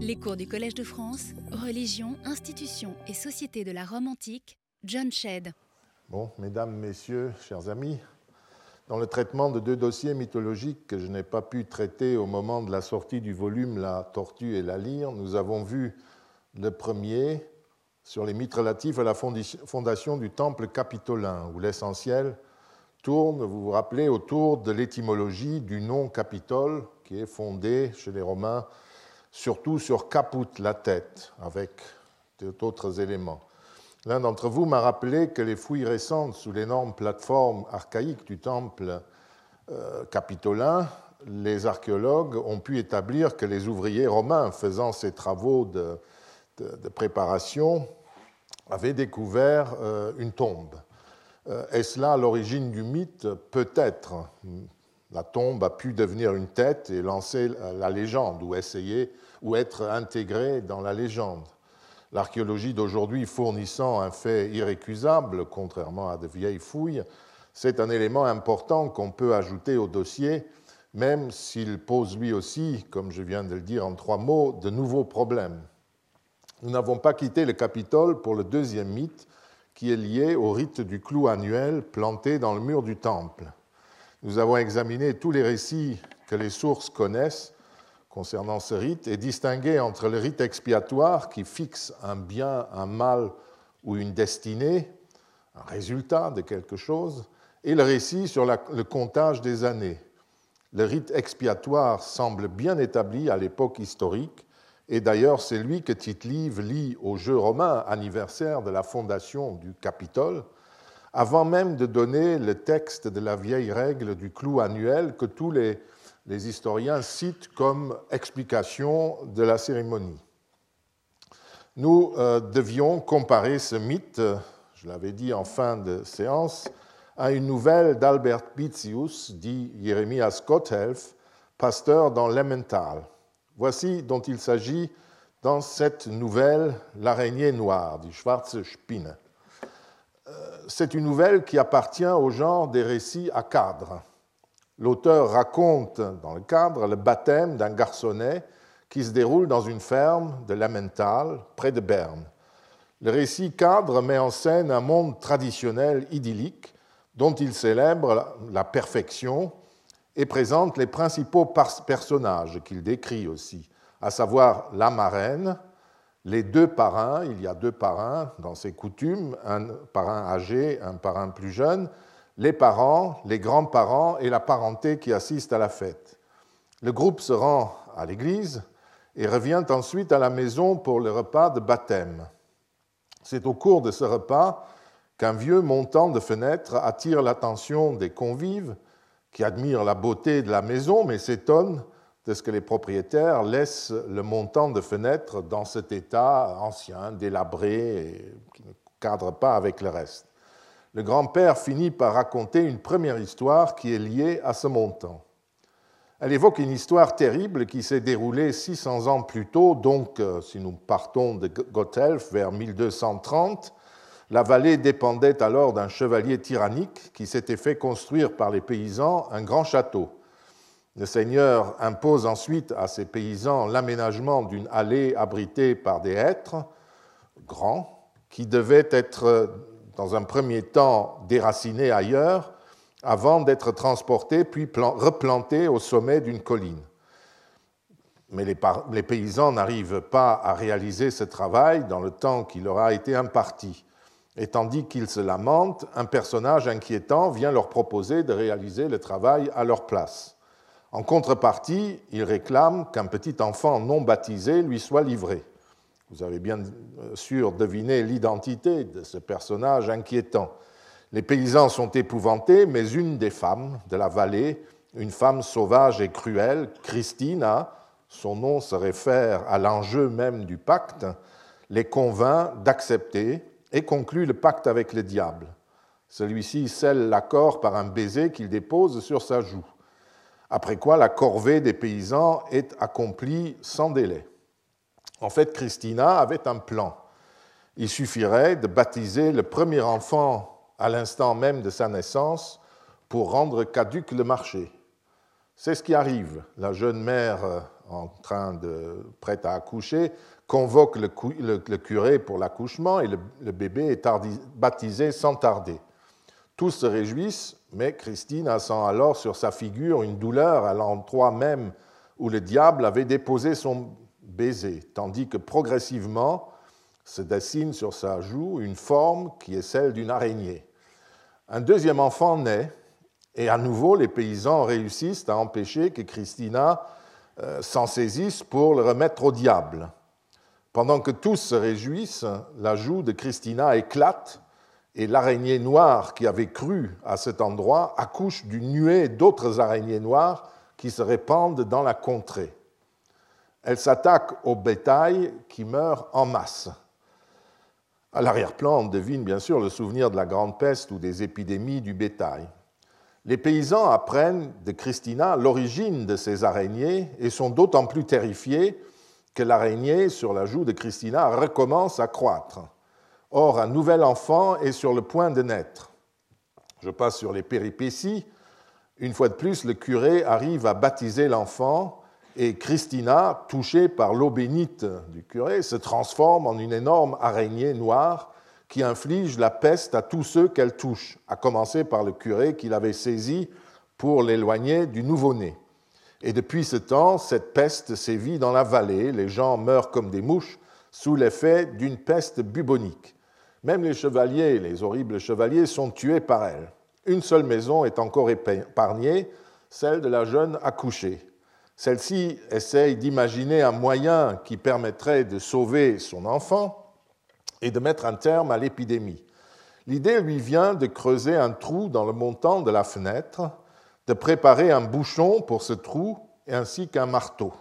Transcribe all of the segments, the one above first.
Les cours du Collège de France, Religion, institutions et société de la Rome antique, John Shedd. Bon, mesdames, messieurs, chers amis, dans le traitement de deux dossiers mythologiques que je n'ai pas pu traiter au moment de la sortie du volume La Tortue et la Lyre, nous avons vu le premier sur les mythes relatifs à la fondation du temple capitolin, où l'essentiel tourne, vous vous rappelez, autour de l'étymologie du nom Capitole, qui est fondé chez les Romains surtout sur caput, la tête, avec d'autres éléments. L'un d'entre vous m'a rappelé que les fouilles récentes sous l'énorme plateforme archaïque du temple euh, capitolin, les archéologues ont pu établir que les ouvriers romains faisant ces travaux de, préparation avaient découvert euh, une tombe. Euh, est-ce là l'origine du mythe? Peut-être. La tombe a pu devenir une tête et lancer la légende ou essayer ou être intégrée dans la légende. L'archéologie d'aujourd'hui fournissant un fait irrécusable, contrairement à de vieilles fouilles, c'est un élément important qu'on peut ajouter au dossier, même s'il pose lui aussi, comme je viens de le dire en trois mots, de nouveaux problèmes. Nous n'avons pas quitté le Capitole pour le deuxième mythe, qui est lié au rite du clou annuel planté dans le mur du temple. Nous avons examiné tous les récits que les sources connaissent concernant ce rite et distingué entre le rite expiatoire qui fixe un bien, un mal ou une destinée, un résultat de quelque chose, et le récit sur le comptage des années. Le rite expiatoire semble bien établi à l'époque historique, et d'ailleurs c'est lui que Tite-Live lit au jeu romain anniversaire de la fondation du Capitole, avant même de donner le texte de la vieille règle du clou annuel que tous les, historiens citent comme explication de la cérémonie. Nous euh, devions comparer ce mythe, je l'avais dit en fin de séance, à une nouvelle d'Albert Bitzius, dit Jeremias Gotthelf, pasteur dans l'Emmental. Voici dont il s'agit dans cette nouvelle L'araignée noire, dit Schwarze Spinne c'est une nouvelle qui appartient au genre des récits à cadre. L'auteur raconte dans le cadre le baptême d'un garçonnet qui se déroule dans une ferme de Lamental, près de Berne. Le récit cadre met en scène un monde traditionnel idyllique dont il célèbre la perfection et présente les principaux personnages qu'il décrit aussi, à savoir la marraine, les deux parrains, il y a deux parrains dans ces coutumes, un parrain âgé, un parrain plus jeune, les parents, les grands-parents et la parenté qui assistent à la fête. Le groupe se rend à l'église et revient ensuite à la maison pour le repas de baptême. C'est au cours de ce repas qu'un vieux montant de fenêtre attire l'attention des convives qui admirent la beauté de la maison mais s'étonnent de ce que les propriétaires laissent le montant de fenêtres dans cet état ancien, délabré, qui ne cadre pas avec le reste. Le grand-père finit par raconter une première histoire qui est liée à ce montant. Elle évoque une histoire terrible qui s'est déroulée 600 ans plus tôt, donc euh, si nous partons de Gothelf vers 1230, la vallée dépendait alors d'un chevalier tyrannique qui s'était fait construire par les paysans un grand château. Le Seigneur impose ensuite à ses paysans l'aménagement d'une allée abritée par des hêtres grands qui devaient être dans un premier temps déracinés ailleurs avant d'être transportés puis replantés au sommet d'une colline. Mais les, paysans n'arrivent pas à réaliser ce travail dans le temps qui leur a été imparti. Et tandis qu'ils se lamentent, un personnage inquiétant vient leur proposer de réaliser le travail à leur place. En contrepartie, il réclame qu'un petit enfant non baptisé lui soit livré. Vous avez bien euh, sûr deviné l'identité de ce personnage inquiétant. Les paysans sont épouvantés, mais une des femmes de la vallée, une femme sauvage et cruelle, Christina, son nom se réfère à l'enjeu même du pacte, les convainc d'accepter et conclut le pacte avec le diable. Celui-ci scelle l'accord par un baiser qu'il dépose sur sa joue après quoi la corvée des paysans est accomplie sans délai. En fait, Christina avait un plan. Il suffirait de baptiser le premier enfant à l'instant même de sa naissance pour rendre caduque le marché. C'est ce qui arrive. La jeune mère en train de prête à accoucher, convoque le, curé pour l'accouchement et le, bébé est baptisé sans tarder. Tous se réjouissent, mais Christine sent alors sur sa figure une douleur à l'endroit même où le diable avait déposé son baiser, tandis que progressivement se dessine sur sa joue une forme qui est celle d'une araignée. Un deuxième enfant naît, et à nouveau les paysans réussissent à empêcher que Christina euh, s'en saisisse pour le remettre au diable. Pendant que tous se réjouissent, la joue de Christina éclate et l'araignée noire qui avait cru à cet endroit accouche d'une nuée d'autres araignées noires qui se répandent dans la contrée. Elle s'attaque au bétail qui meurt en masse. À l'arrière-plan, on devine bien sûr le souvenir de la grande peste ou des épidémies du bétail. Les paysans apprennent de Christina l'origine de ces araignées et sont d'autant plus terrifiés que l'araignée sur la joue de Christina recommence à croître. Or, un nouvel enfant est sur le point de naître. Je passe sur les péripéties. Une fois de plus, le curé arrive à baptiser l'enfant et Christina, touchée par l'eau bénite du curé, se transforme en une énorme araignée noire qui inflige la peste à tous ceux qu'elle touche, à commencer par le curé qui l'avait saisi pour l'éloigner du nouveau-né. Et depuis ce temps, cette peste sévit dans la vallée, les gens meurent comme des mouches sous l'effet d'une peste bubonique. Même les chevaliers, les horribles chevaliers, sont tués par elle. Une seule maison est encore épargnée, celle de la jeune accouchée. Celle-ci essaye d'imaginer un moyen qui permettrait de sauver son enfant et de mettre un terme à l'épidémie. L'idée lui vient de creuser un trou dans le montant de la fenêtre, de préparer un bouchon pour ce trou ainsi qu'un marteau.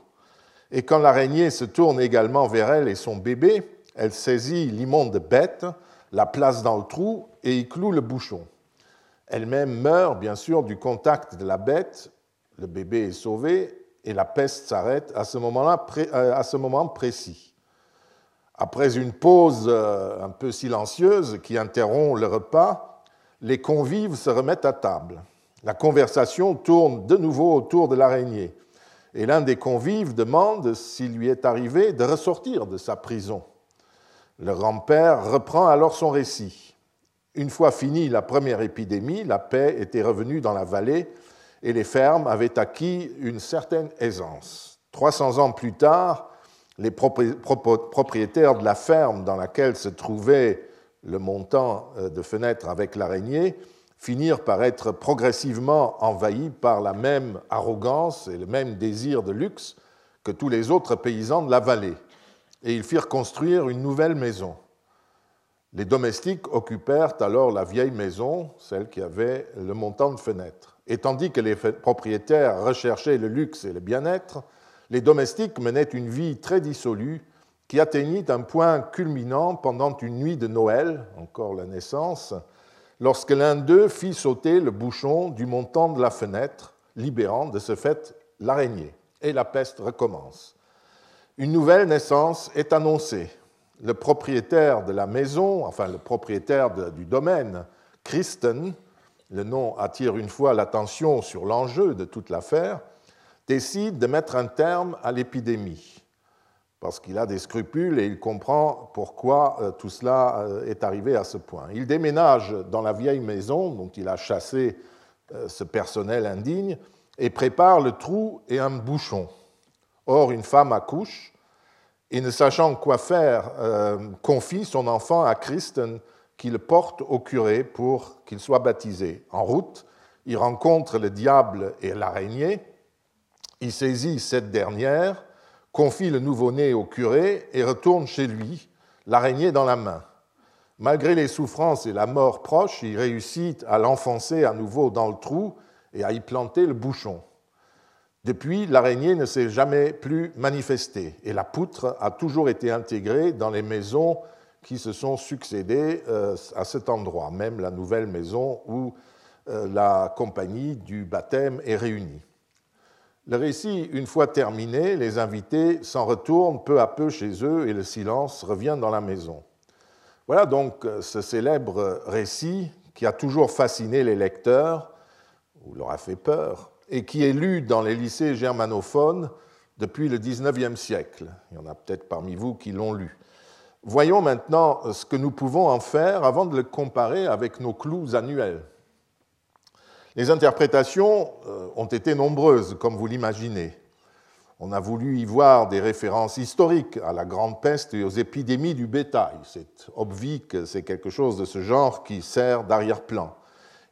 Et quand l'araignée se tourne également vers elle et son bébé, elle saisit l'immonde bête, la place dans le trou et y cloue le bouchon. Elle-même meurt bien sûr du contact de la bête, le bébé est sauvé et la peste s'arrête à ce moment-là, euh, à ce moment précis. Après une pause euh, un peu silencieuse qui interrompt le repas, les convives se remettent à table. La conversation tourne de nouveau autour de l'araignée, et l'un des convives demande s'il lui est arrivé de ressortir de sa prison. Le grand-père reprend alors son récit. Une fois finie la première épidémie, la paix était revenue dans la vallée et les fermes avaient acquis une certaine aisance. 300 ans plus tard, les propriétaires de la ferme dans laquelle se trouvait le montant euh, de fenêtres avec l'araignée finirent par être progressivement envahis par la même arrogance et le même désir de luxe que tous les autres paysans de la vallée, et ils firent construire une nouvelle maison. Les domestiques occupèrent alors la vieille maison, celle qui avait le montant de fenêtres. Et tandis que les propriétaires recherchaient le luxe et le bien-être, les domestiques menaient une vie très dissolue qui atteignit un point culminant pendant une nuit de Noël, encore la naissance, lorsque l'un d'eux fit sauter le bouchon du montant de la fenêtre, libérant de ce fait l'araignée. Et la peste recommence. Une nouvelle naissance est annoncée. Le propriétaire de la maison, enfin le propriétaire du domaine, Christen, le nom attire une fois l'attention sur l'enjeu de toute l'affaire, décide de mettre un terme à l'épidémie, parce qu'il a des scrupules et il comprend pourquoi euh, tout cela euh, est arrivé à ce point. Il déménage dans la vieille maison dont il a chassé euh, ce personnel indigne et prépare le trou et un bouchon. Or, une femme accouche et ne sachant quoi faire, confie son enfant à Christen qui le porte au curé pour qu'il soit baptisé. En route, il rencontre le diable et l'araignée il saisit cette dernière, confie le nouveau-né au curé et retourne chez lui, l'araignée dans la main. Malgré les souffrances et la mort proche, il réussit à l'enfoncer à nouveau dans le trou et à y planter le bouchon. Depuis, l'araignée ne s'est jamais plus manifestée et la poutre a toujours été intégrée dans les maisons qui se sont succédées euh, à cet endroit, même la nouvelle maison où euh, la compagnie du baptême est réunie. Le récit, une fois terminé, les invités s'en retournent peu à peu chez eux et le silence revient dans la maison. Voilà donc euh, ce célèbre récit qui a toujours fasciné les lecteurs, ou leur a fait peur, et qui est lu dans les lycées germanophones depuis le XIXe siècle. Il y en a peut-être parmi vous qui l'ont lu. Voyons maintenant ce que nous pouvons en faire avant de le comparer avec nos clous annuels. Les interprétations euh, ont été nombreuses, comme vous l'imaginez. On a voulu y voir des références historiques à la grande peste et aux épidémies du bétail. C'est obvi que c'est quelque chose de ce genre qui sert d'arrière-plan.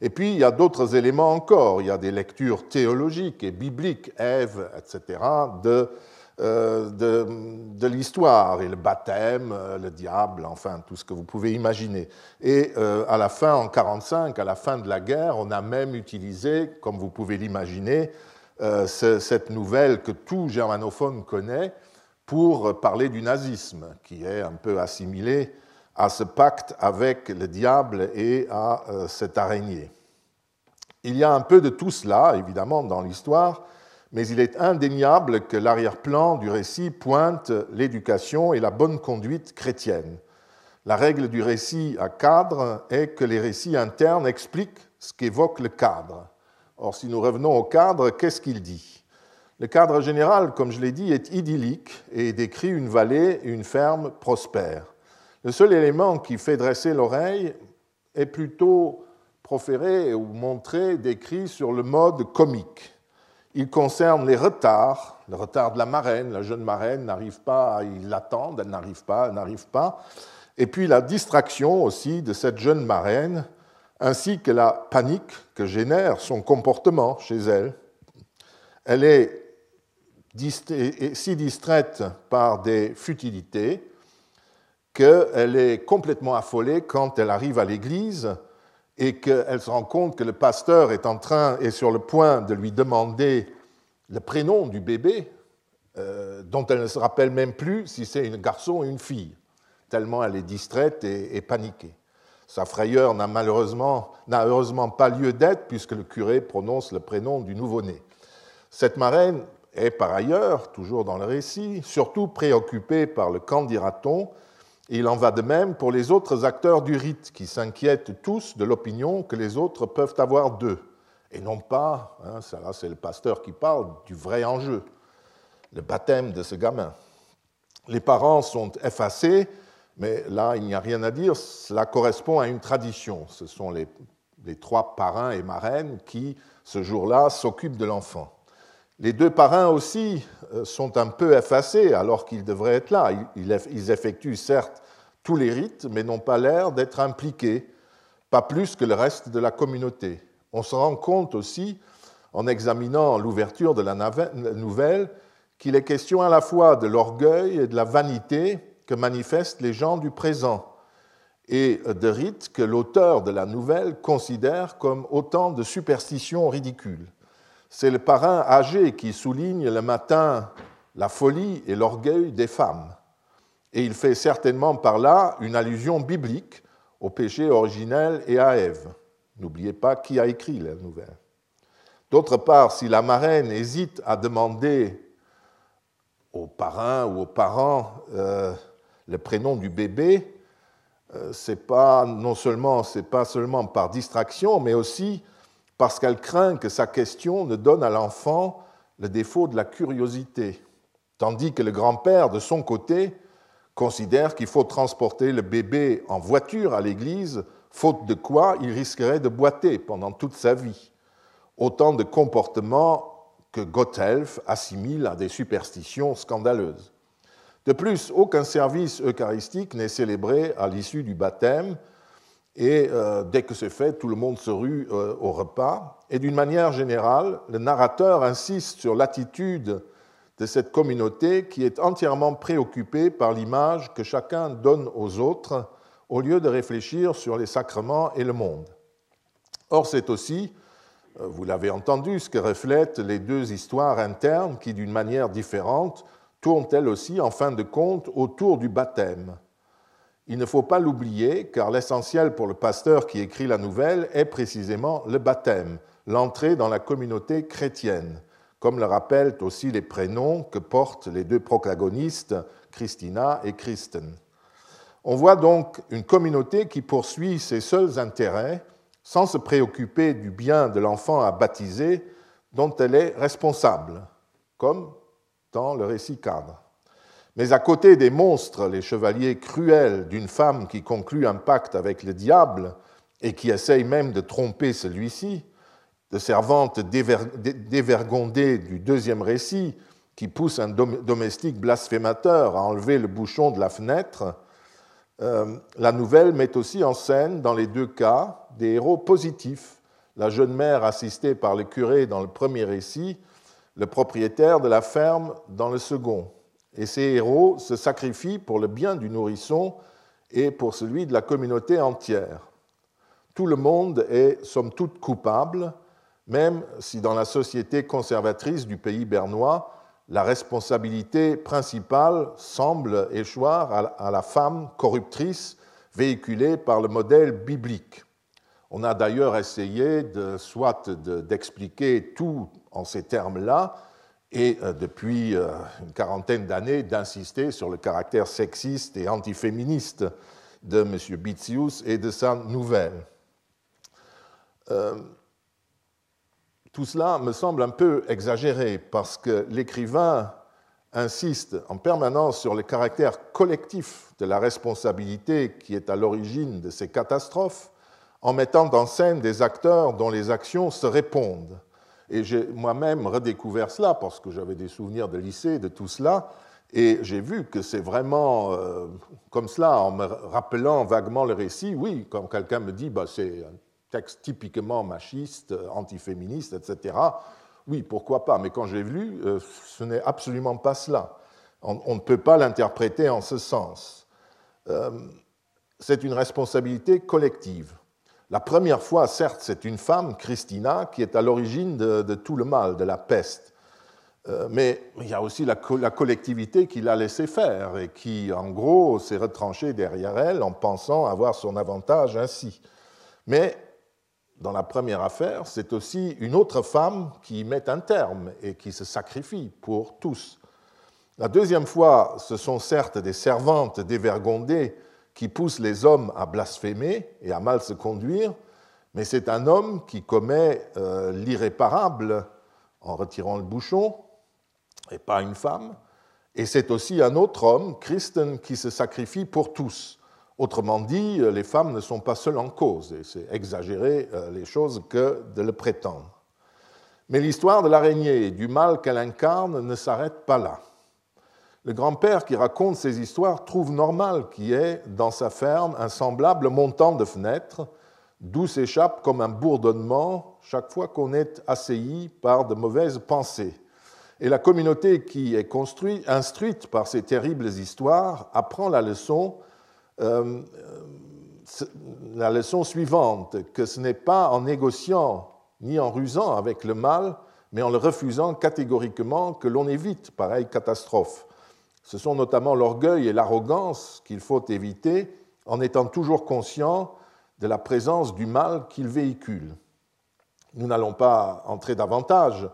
Et puis, il y a d'autres éléments encore. Il y a des lectures théologiques et bibliques, Ève, etc., de, euh, de, l'histoire, et le baptême, euh, le diable, enfin, tout ce que vous pouvez imaginer. Et euh, à la fin, en 1945, à la fin de la guerre, on a même utilisé, comme vous pouvez l'imaginer, cette nouvelle que tout germanophone connaît pour parler du nazisme, qui est un peu assimilé à ce pacte avec le diable et à euh, cette araignée. Il y a un peu de tout cela, évidemment, dans l'histoire, mais il est indéniable que l'arrière-plan du récit pointe l'éducation et la bonne conduite chrétienne. La règle du récit à cadre est que les récits internes expliquent ce qu'évoque le cadre. Or, si nous revenons au cadre, qu'est-ce qu'il dit? Le cadre général, comme je l'ai dit, est idyllique et décrit une vallée et une ferme prospère. Le seul élément qui fait dresser l'oreille est plutôt proféré ou montré, décrit sur le mode comique. Il concerne les retards, le retard de la marraine, la jeune marraine n'arrive pas, ils l'attendent, elle n'arrive pas, elle n'arrive pas, et puis la distraction aussi de cette jeune marraine ainsi que la panique que génère son comportement chez elle. Elle est si distraite par des futilités qu'elle est complètement affolée quand elle arrive à l'église et qu'elle se rend compte que le pasteur est en train est sur le point de lui demander le prénom du bébé, euh, dont elle ne se rappelle même plus si c'est un garçon ou une fille, tellement elle est distraite et paniquée. Sa frayeur n'a malheureusement, pas lieu d'être puisque le curé prononce le prénom du nouveau-né. Cette marraine est par ailleurs, toujours dans le récit, surtout préoccupée par le camp d'Iraton, il en va de même pour les autres acteurs du rite qui s'inquiètent tous de l'opinion que les autres peuvent avoir d'eux, et non pas, hein, ça là c'est le pasteur qui parle, du vrai enjeu, le baptême de ce gamin. Les parents sont effacés mais là, il n'y a rien à dire, cela correspond à une tradition. Ce sont les, trois parrains et marraines qui, ce jour-là, s'occupent de l'enfant. Les deux parrains aussi euh, sont un peu effacés alors qu'ils devraient être là. Ils effectuent certes tous les rites, mais n'ont pas l'air d'être impliqués, pas plus que le reste de la communauté. On se rend compte aussi, en examinant l'ouverture de la nouvelle, qu'il est question à la fois de l'orgueil et de la vanité que manifestent les gens du présent et de rites que l'auteur de la nouvelle considère comme autant de superstitions ridicules. C'est le parrain âgé qui souligne le matin la folie et l'orgueil des femmes. Et il fait certainement par là une allusion biblique au péché originel et à Ève. N'oubliez pas qui a écrit la nouvelle. D'autre part, si la marraine hésite à demander aux parrains ou aux parents euh, le prénom du bébé, euh, c'est pas non seulement c'est pas seulement par distraction, mais aussi parce qu'elle craint que sa question ne donne à l'enfant le défaut de la curiosité, tandis que le grand-père, de son côté, considère qu'il faut transporter le bébé en voiture à l'église, faute de quoi il risquerait de boiter pendant toute sa vie. Autant de comportements que Gotthelf assimile à des superstitions scandaleuses. De plus, aucun service eucharistique n'est célébré à l'issue du baptême, et euh, dès que c'est fait, tout le monde se rue euh, au repas. Et d'une manière générale, le narrateur insiste sur l'attitude de cette communauté qui est entièrement préoccupée par l'image que chacun donne aux autres, au lieu de réfléchir sur les sacrements et le monde. Or, c'est aussi, euh, vous l'avez entendu, ce que reflètent les deux histoires internes qui, d'une manière différente, tourne elle aussi, en fin de compte, autour du baptême. Il ne faut pas l'oublier, car l'essentiel pour le pasteur qui écrit la nouvelle est précisément le baptême, l'entrée dans la communauté chrétienne, comme le rappellent aussi les prénoms que portent les deux protagonistes, Christina et Christen. On voit donc une communauté qui poursuit ses seuls intérêts sans se préoccuper du bien de l'enfant à baptiser dont elle est responsable, comme dans le récit cadre. Mais à côté des monstres, les chevaliers cruels d'une femme qui conclut un pacte avec le diable et qui essaye même de tromper celui-ci, de servante dévergondée du deuxième récit qui pousse un domestique blasphémateur à enlever le bouchon de la fenêtre, euh, la nouvelle met aussi en scène, dans les deux cas, des héros positifs. La jeune mère assistée par le curé dans le premier récit, le propriétaire de la ferme dans le second. Et ces héros se sacrifient pour le bien du nourrisson et pour celui de la communauté entière. Tout le monde est, somme toute, coupable, même si dans la société conservatrice du pays bernois, la responsabilité principale semble échoir à la femme corruptrice véhiculée par le modèle biblique. On a d'ailleurs essayé de, soit d'expliquer tout en ces termes-là, et euh, depuis euh, une quarantaine d'années d'insister sur le caractère sexiste et antiféministe de M. Bitzius et de sa nouvelle. Euh, tout cela me semble un peu exagéré parce que l'écrivain insiste en permanence sur le caractère collectif de la responsabilité qui est à l'origine de ces catastrophes, en mettant en scène des acteurs dont les actions se répondent. Et j'ai moi-même redécouvert cela parce que j'avais des souvenirs de lycée de tout cela. Et j'ai vu que c'est vraiment euh, comme cela, en me rappelant vaguement le récit. Oui, quand quelqu'un me dit bah, c'est un texte typiquement machiste, antiféministe, etc., oui, pourquoi pas. Mais quand j'ai lu, euh, ce n'est absolument pas cela. On, ne peut pas l'interpréter en ce sens. Euh, c'est une responsabilité collective. La première fois, certes, c'est une femme, Christina, qui est à l'origine de, tout le mal, de la peste. Euh, mais il y a aussi la, collectivité qui l'a laissé faire et qui, en gros, s'est retranchée derrière elle en pensant avoir son avantage ainsi. Mais dans la première affaire, c'est aussi une autre femme qui met un terme et qui se sacrifie pour tous. La deuxième fois, ce sont certes des servantes dévergondées qui pousse les hommes à blasphémer et à mal se conduire, mais c'est un homme qui commet euh, l'irréparable en retirant le bouchon, et pas une femme. Et c'est aussi un autre homme, Christen, qui se sacrifie pour tous. Autrement dit, les femmes ne sont pas seules en cause, et c'est exagérer euh, les choses que de le prétendre. Mais l'histoire de l'araignée et du mal qu'elle incarne ne s'arrête pas là. Le grand-père qui raconte ces histoires trouve normal qu'il y ait dans sa ferme un semblable montant de fenêtres, d'où s'échappe comme un bourdonnement chaque fois qu'on est assailli par de mauvaises pensées. Et la communauté qui est construite, instruite par ces terribles histoires apprend la leçon, euh, la leçon suivante, que ce n'est pas en négociant ni en rusant avec le mal, mais en le refusant catégoriquement que l'on évite pareille catastrophe. Ce sont notamment l'orgueil et l'arrogance qu'il faut éviter en étant toujours conscient de la présence du mal qu'il véhicule. Nous n'allons pas entrer davantage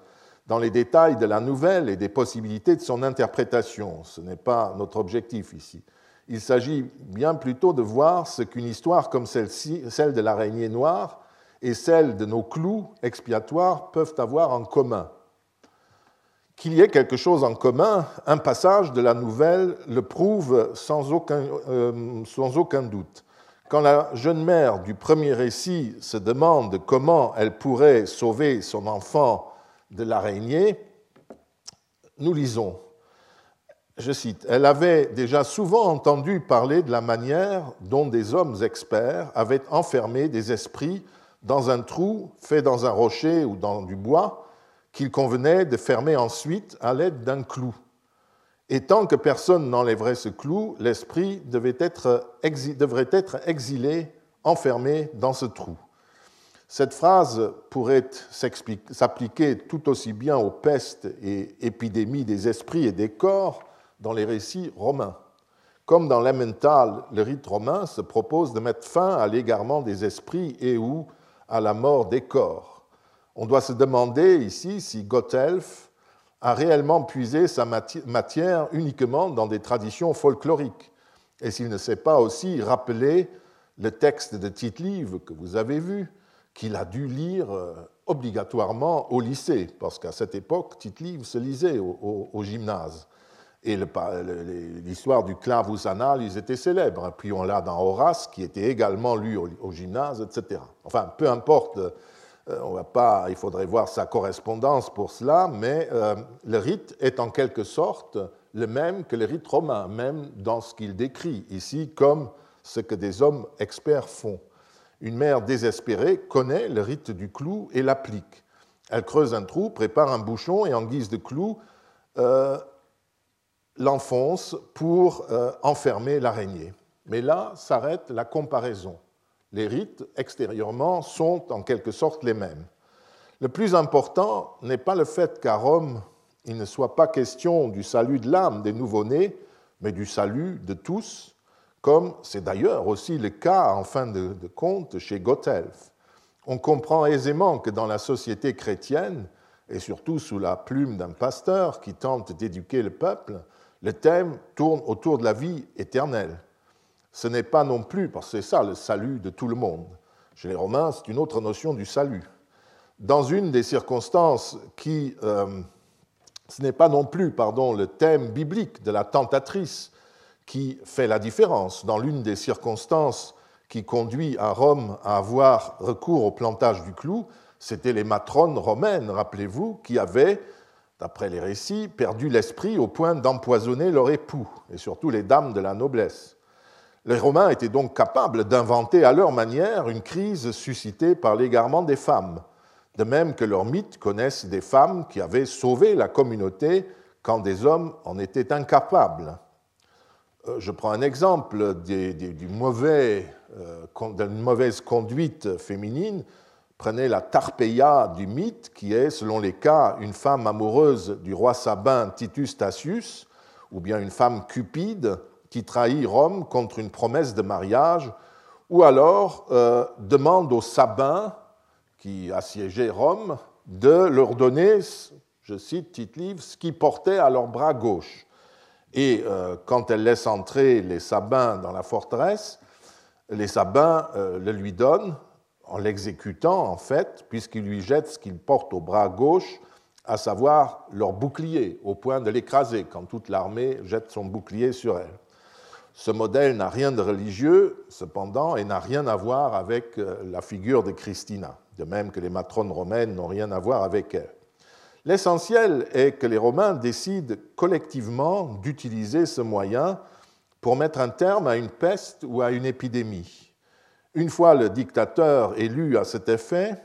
dans les détails de la nouvelle et des possibilités de son interprétation. Ce n'est pas notre objectif ici. Il s'agit bien plutôt de voir ce qu'une histoire comme celle-ci, celle de l'araignée noire, et celle de nos clous expiatoires peuvent avoir en commun qu'il y ait quelque chose en commun, un passage de la nouvelle le prouve sans aucun, euh, sans aucun doute. Quand la jeune mère du premier récit se demande comment elle pourrait sauver son enfant de l'araignée, nous lisons, je cite, Elle avait déjà souvent entendu parler de la manière dont des hommes experts avaient enfermé des esprits dans un trou fait dans un rocher ou dans du bois, qu'il convenait de fermer ensuite à l'aide d'un clou. Et tant que personne n'enlèverait ce clou, l'esprit devrait être exilé, enfermé dans ce trou. Cette phrase pourrait s'appliquer tout aussi bien aux pestes et épidémies des esprits et des corps dans les récits romains. Comme dans l'Emmental, le rite romain se propose de mettre fin à l'égarement des esprits et ou à la mort des corps. On doit se demander ici si Gottelf a réellement puisé sa matière uniquement dans des traditions folkloriques et s'il ne s'est pas aussi rappelé le texte de tite que vous avez vu, qu'il a dû lire euh, obligatoirement au lycée, parce qu'à cette époque, Tite-Livre se lisait au, gymnase. Et l'histoire du clavus anal, était célèbre. Puis on l'a dans Horace, qui était également lu au, gymnase, etc. Enfin, peu importe, euh, on va pas, il faudrait voir sa correspondance pour cela, mais euh, le rite est en quelque sorte le même que le rite romain, même dans ce qu'il décrit ici comme ce que des hommes experts font. Une mère désespérée connaît le rite du clou et l'applique. Elle creuse un trou, prépare un bouchon et en guise de clou euh, l'enfonce pour euh, enfermer l'araignée. Mais là s'arrête la comparaison. Les rites extérieurement sont en quelque sorte les mêmes. Le plus important n'est pas le fait qu'à Rome, il ne soit pas question du salut de l'âme des nouveau-nés, mais du salut de tous, comme c'est d'ailleurs aussi le cas en fin de, compte chez Gottelf. On comprend aisément que dans la société chrétienne, et surtout sous la plume d'un pasteur qui tente d'éduquer le peuple, le thème tourne autour de la vie éternelle. Ce n'est pas non plus, parce que c'est ça le salut de tout le monde. Chez les Romains, c'est une autre notion du salut. Dans une des circonstances qui, euh, ce n'est pas non plus, pardon, le thème biblique de la tentatrice qui fait la différence. Dans l'une des circonstances qui conduit à Rome à avoir recours au plantage du clou, c'était les matrones romaines, rappelez-vous, qui avaient, d'après les récits, perdu l'esprit au point d'empoisonner leur époux, et surtout les dames de la noblesse. Les Romains étaient donc capables d'inventer à leur manière une crise suscitée par l'égarement des femmes, de même que leurs mythes connaissent des femmes qui avaient sauvé la communauté quand des hommes en étaient incapables. Euh, je prends un exemple du mauvais, euh, d'une mauvaise conduite féminine. Prenez la Tarpeia du mythe, qui est, selon les cas, une femme amoureuse du roi sabin Titus Tacius, ou bien une femme cupide qui trahit Rome contre une promesse de mariage, ou alors euh, demande aux sabins qui assiégeaient Rome de leur donner, je cite Tite-Livre, ce qu'ils portaient à leur bras gauche. Et euh, quand elle laisse entrer les Sabins dans la forteresse, les Sabins euh, le lui donnent en l'exécutant, en fait, puisqu'ils lui jettent ce qu'ils portent au bras gauche, à savoir leur bouclier, au point de l'écraser, quand toute l'armée jette son bouclier sur elle. Ce modèle n'a rien de religieux, cependant, et n'a rien à voir avec euh, la figure de Christina, de même que les matrones romaines n'ont rien à voir avec elle. L'essentiel est que les Romains décident collectivement d'utiliser ce moyen pour mettre un terme à une peste ou à une épidémie. Une fois le dictateur élu à cet effet,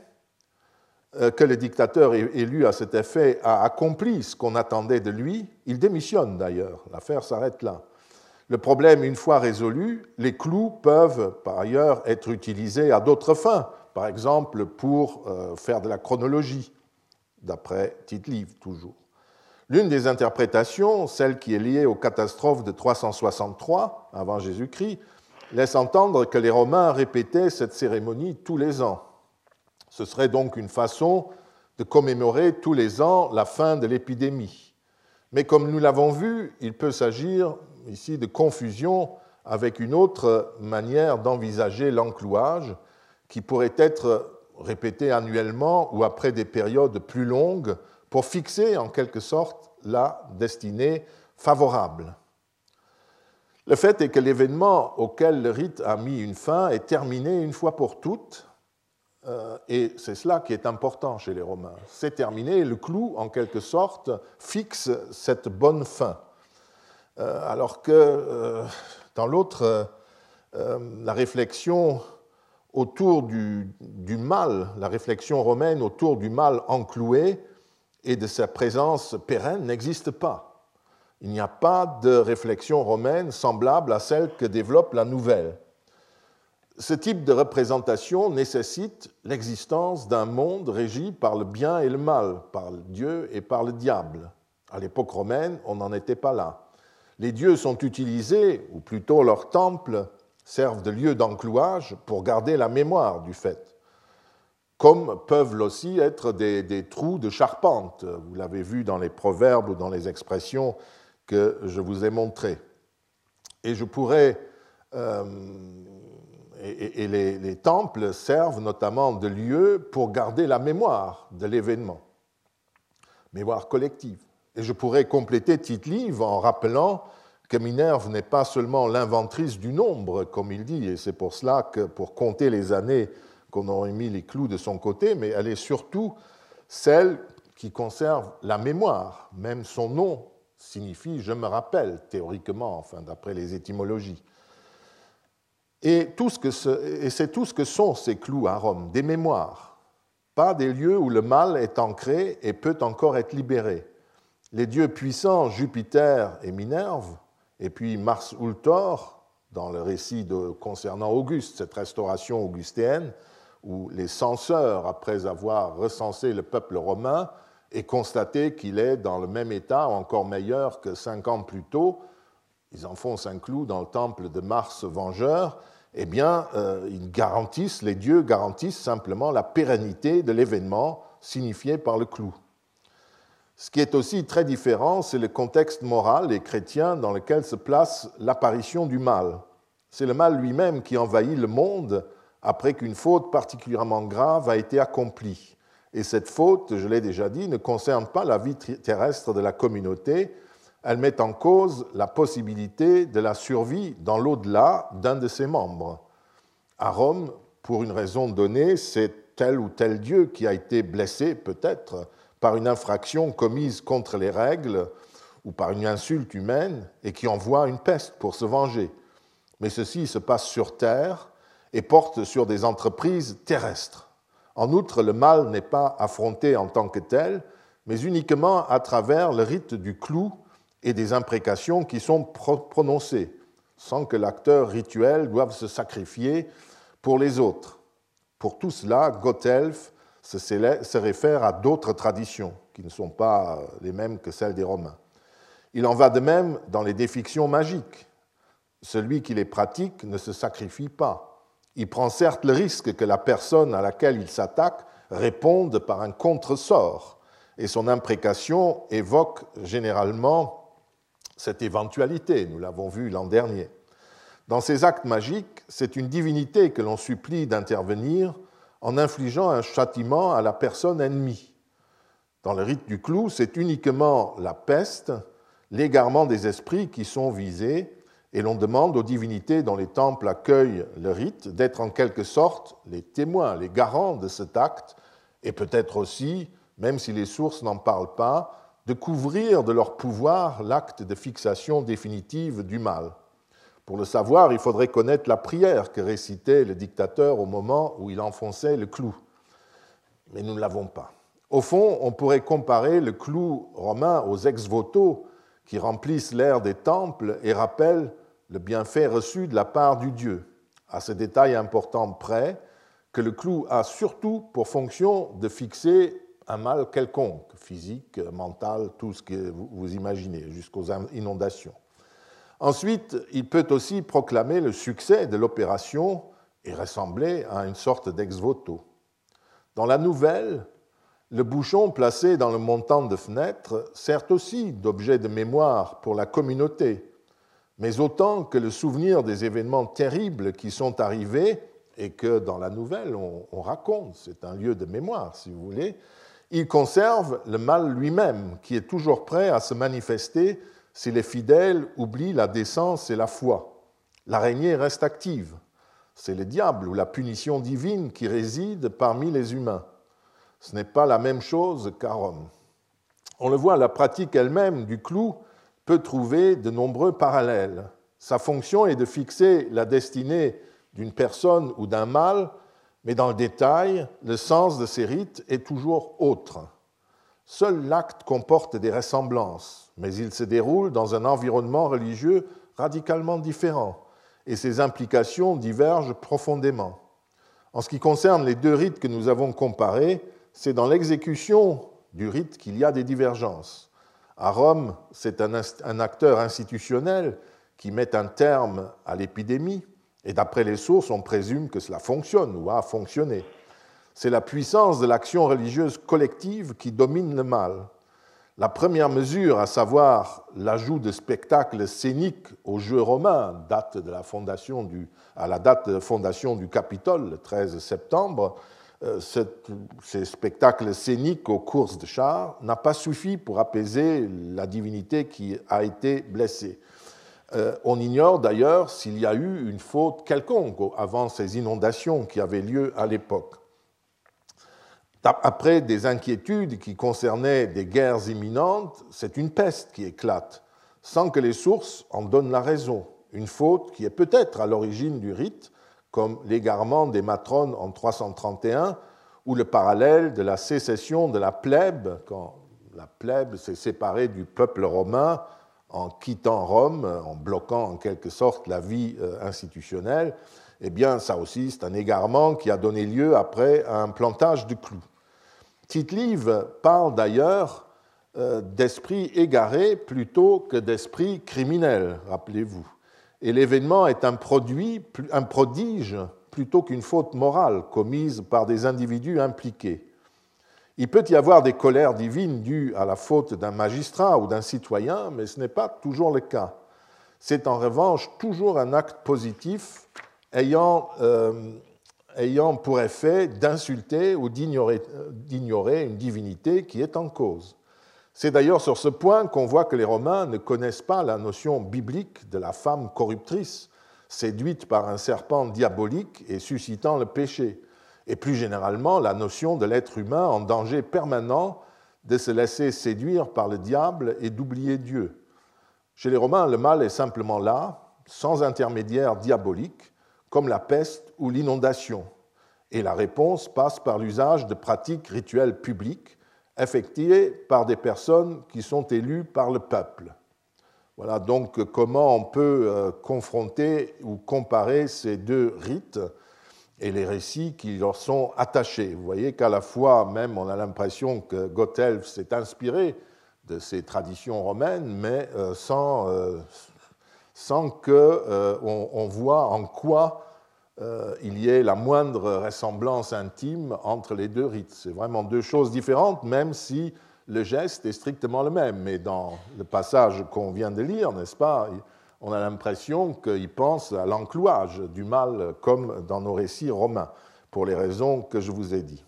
euh, que le dictateur élu à cet effet a accompli ce qu'on attendait de lui, il démissionne d'ailleurs. L'affaire s'arrête là. Le problème, une fois résolu, les clous peuvent par ailleurs être utilisés à d'autres fins, par exemple pour euh, faire de la chronologie d'après Tite-Livre toujours. L'une des interprétations, celle qui est liée aux catastrophes de 363 avant Jésus-Christ, laisse entendre que les Romains répétaient cette cérémonie tous les ans. Ce serait donc une façon de commémorer tous les ans la fin de l'épidémie. Mais comme nous l'avons vu, il peut s'agir ici de confusion avec une autre manière d'envisager l'enclouage qui pourrait être répétés annuellement ou après des périodes plus longues pour fixer en quelque sorte la destinée favorable. Le fait est que l'événement auquel le rite a mis une fin est terminé une fois pour toutes, euh, et c'est cela qui est important chez les Romains. C'est terminé, le clou, en quelque sorte, fixe cette bonne fin. Euh, alors que euh, dans l'autre, la réflexion autour du, mal, la réflexion romaine autour du mal encloué et de sa présence pérenne n'existe pas. Il n'y a pas de réflexion romaine semblable à celle que développe la nouvelle. Ce type de représentation nécessite l'existence d'un monde régi par le bien et le mal, par Dieu et par le diable. À l'époque romaine, on n'en était pas là. Les dieux sont utilisés, ou plutôt leurs temples, servent de lieu d'enclouage pour garder la mémoire du fait, comme peuvent aussi être des, trous de charpente. Vous l'avez vu dans les proverbes ou dans les expressions que je vous ai montrées. Et je pourrais euh, et, les, temples servent notamment de lieu pour garder la mémoire de l'événement, mémoire collective. Et je pourrais compléter Tite-Livre en rappelant que Minerve n'est pas seulement l'inventrice du nombre, comme il dit, et c'est pour cela que pour compter les années qu'on aurait mis les clous de son côté, mais elle est surtout celle qui conserve la mémoire. Même son nom signifie je me rappelle, théoriquement, enfin, d'après les étymologies. Et, et c'est tout ce que sont ces clous à Rome, des mémoires, pas des lieux où le mal est ancré et peut encore être libéré. Les dieux puissants, Jupiter et Minerve, et puis Mars Ultor, dans le récit de, concernant Auguste, cette restauration augustéenne, où les censeurs, après avoir recensé le peuple romain et constaté qu'il est dans le même état, encore meilleur que cinq ans plus tôt, ils enfoncent un clou dans le temple de Mars vengeur, eh bien, euh, ils garantissent, les dieux garantissent simplement la pérennité de l'événement signifié par le clou. Ce qui est aussi très différent, c'est le contexte moral et chrétien dans lequel se place l'apparition du mal. C'est le mal lui-même qui envahit le monde après qu'une faute particulièrement grave a été accomplie. Et cette faute, je l'ai déjà dit, ne concerne pas la vie terrestre de la communauté, elle met en cause la possibilité de la survie dans l'au-delà d'un de ses membres. À Rome, pour une raison donnée, c'est tel ou tel dieu qui a été blessé, peut-être, par une infraction commise contre les règles ou par une insulte humaine et qui envoie une peste pour se venger. Mais ceci se passe sur Terre et porte sur des entreprises terrestres. En outre, le mal n'est pas affronté en tant que tel, mais uniquement à travers le rite du clou et des imprécations qui sont prononcées, sans que l'acteur rituel doive se sacrifier pour les autres. Pour tout cela, Gothelf se réfère à d'autres traditions qui ne sont pas les mêmes que celles des Romains. Il en va de même dans les défictions magiques. Celui qui les pratique ne se sacrifie pas. Il prend certes le risque que la personne à laquelle il s'attaque réponde par un contre-sort, et son imprécation évoque généralement cette éventualité, nous l'avons vu l'an dernier. Dans ces actes magiques, c'est une divinité que l'on supplie d'intervenir en infligeant un châtiment à la personne ennemie. Dans le rite du clou, c'est uniquement la peste, l'égarement des esprits qui sont visés, et l'on demande aux divinités dont les temples accueillent le rite d'être en quelque sorte les témoins, les garants de cet acte, et peut-être aussi, même si les sources n'en parlent pas, de couvrir de leur pouvoir l'acte de fixation définitive du mal. Pour le savoir, il faudrait connaître la prière que récitait le dictateur au moment où il enfonçait le clou. Mais nous ne l'avons pas. Au fond, on pourrait comparer le clou romain aux ex-voto qui remplissent l'air des temples et rappellent le bienfait reçu de la part du Dieu. À ce détail important près, que le clou a surtout pour fonction de fixer un mal quelconque, physique, mental, tout ce que vous imaginez, jusqu'aux inondations. Ensuite, il peut aussi proclamer le succès de l'opération et ressembler à une sorte d'ex-voto. Dans la nouvelle, le bouchon placé dans le montant de fenêtre sert aussi d'objet de mémoire pour la communauté, mais autant que le souvenir des événements terribles qui sont arrivés et que dans la nouvelle on, on raconte, c'est un lieu de mémoire si vous voulez, il conserve le mal lui-même qui est toujours prêt à se manifester si les fidèles oublient la décence et la foi. L'araignée reste active. C'est le diable ou la punition divine qui réside parmi les humains. Ce n'est pas la même chose qu'à Rome. On le voit, la pratique elle-même du clou peut trouver de nombreux parallèles. Sa fonction est de fixer la destinée d'une personne ou d'un mal, mais dans le détail, le sens de ces rites est toujours autre. Seul l'acte comporte des ressemblances, mais il se déroule dans un environnement religieux radicalement différent, et ses implications divergent profondément. En ce qui concerne les deux rites que nous avons comparés, c'est dans l'exécution du rite qu'il y a des divergences. À Rome, c'est un acteur institutionnel qui met un terme à l'épidémie, et d'après les sources, on présume que cela fonctionne ou a fonctionné. C'est la puissance de l'action religieuse collective qui domine le mal. La première mesure, à savoir l'ajout de spectacles scéniques aux Jeux romains, date de la fondation du, à la date de fondation du Capitole, le 13 septembre, euh, ces spectacles scéniques aux courses de chars n'a pas suffi pour apaiser la divinité qui a été blessée. Euh, on ignore d'ailleurs s'il y a eu une faute quelconque avant ces inondations qui avaient lieu à l'époque. Après des inquiétudes qui concernaient des guerres imminentes, c'est une peste qui éclate, sans que les sources en donnent la raison. Une faute qui est peut-être à l'origine du rite, comme l'égarement des matrones en 331, ou le parallèle de la sécession de la plèbe, quand la plèbe s'est séparée du peuple romain en quittant Rome, en bloquant en quelque sorte la vie euh, institutionnelle, eh bien, ça aussi, c'est un égarement qui a donné lieu après à un plantage de clous. Tite-Live parle d'ailleurs euh, d'esprit égaré plutôt que d'esprit criminel, rappelez-vous. Et l'événement est un produit, un prodige plutôt qu'une faute morale commise par des individus impliqués. Il peut y avoir des colères divines dues à la faute d'un magistrat ou d'un citoyen, mais ce n'est pas toujours le cas. C'est en revanche toujours un acte positif ayant, euh, ayant pour effet d'insulter ou d'ignorer une divinité qui est en cause. C'est d'ailleurs sur ce point qu'on voit que les Romains ne connaissent pas la notion biblique de la femme corruptrice, séduite par un serpent diabolique et suscitant le péché et plus généralement la notion de l'être humain en danger permanent de se laisser séduire par le diable et d'oublier Dieu. Chez les Romains, le mal est simplement là, sans intermédiaire diabolique, comme la peste ou l'inondation, et la réponse passe par l'usage de pratiques rituelles publiques effectuées par des personnes qui sont élues par le peuple. Voilà donc comment on peut euh, confronter ou comparer ces deux rites et les récits qui leur sont attachés. Vous voyez qu'à la fois, même, on a l'impression que Gothelf s'est inspiré de ces traditions romaines, mais euh, sans, euh, sans qu'on euh, on voit en quoi il y ait la moindre ressemblance intime entre les deux rites. C'est vraiment deux choses différentes, même si le geste est strictement le même. Mais dans le passage qu'on vient de lire, n'est-ce pas on a l'impression qu'il pense à l'enclouage du mal comme dans nos récits romains, pour les raisons que je vous ai dit.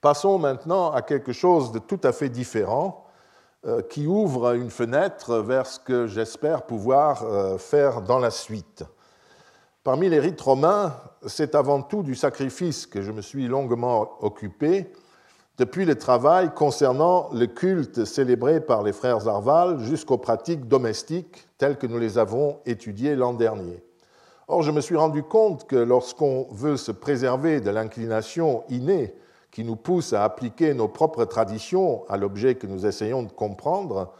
Passons maintenant à quelque chose de tout à fait différent euh, qui ouvre une fenêtre vers ce que j'espère pouvoir euh, faire dans la suite. Parmi les rites romains, c'est avant tout du sacrifice que je me suis longuement occupé depuis le travail concernant le culte célébré par les frères Arval jusqu'aux pratiques domestiques telles que nous les avons étudiées l'an dernier. Or, je me suis rendu compte que lorsqu'on veut se préserver de l'inclination innée qui nous pousse à appliquer nos propres traditions à l'objet que nous essayons de comprendre,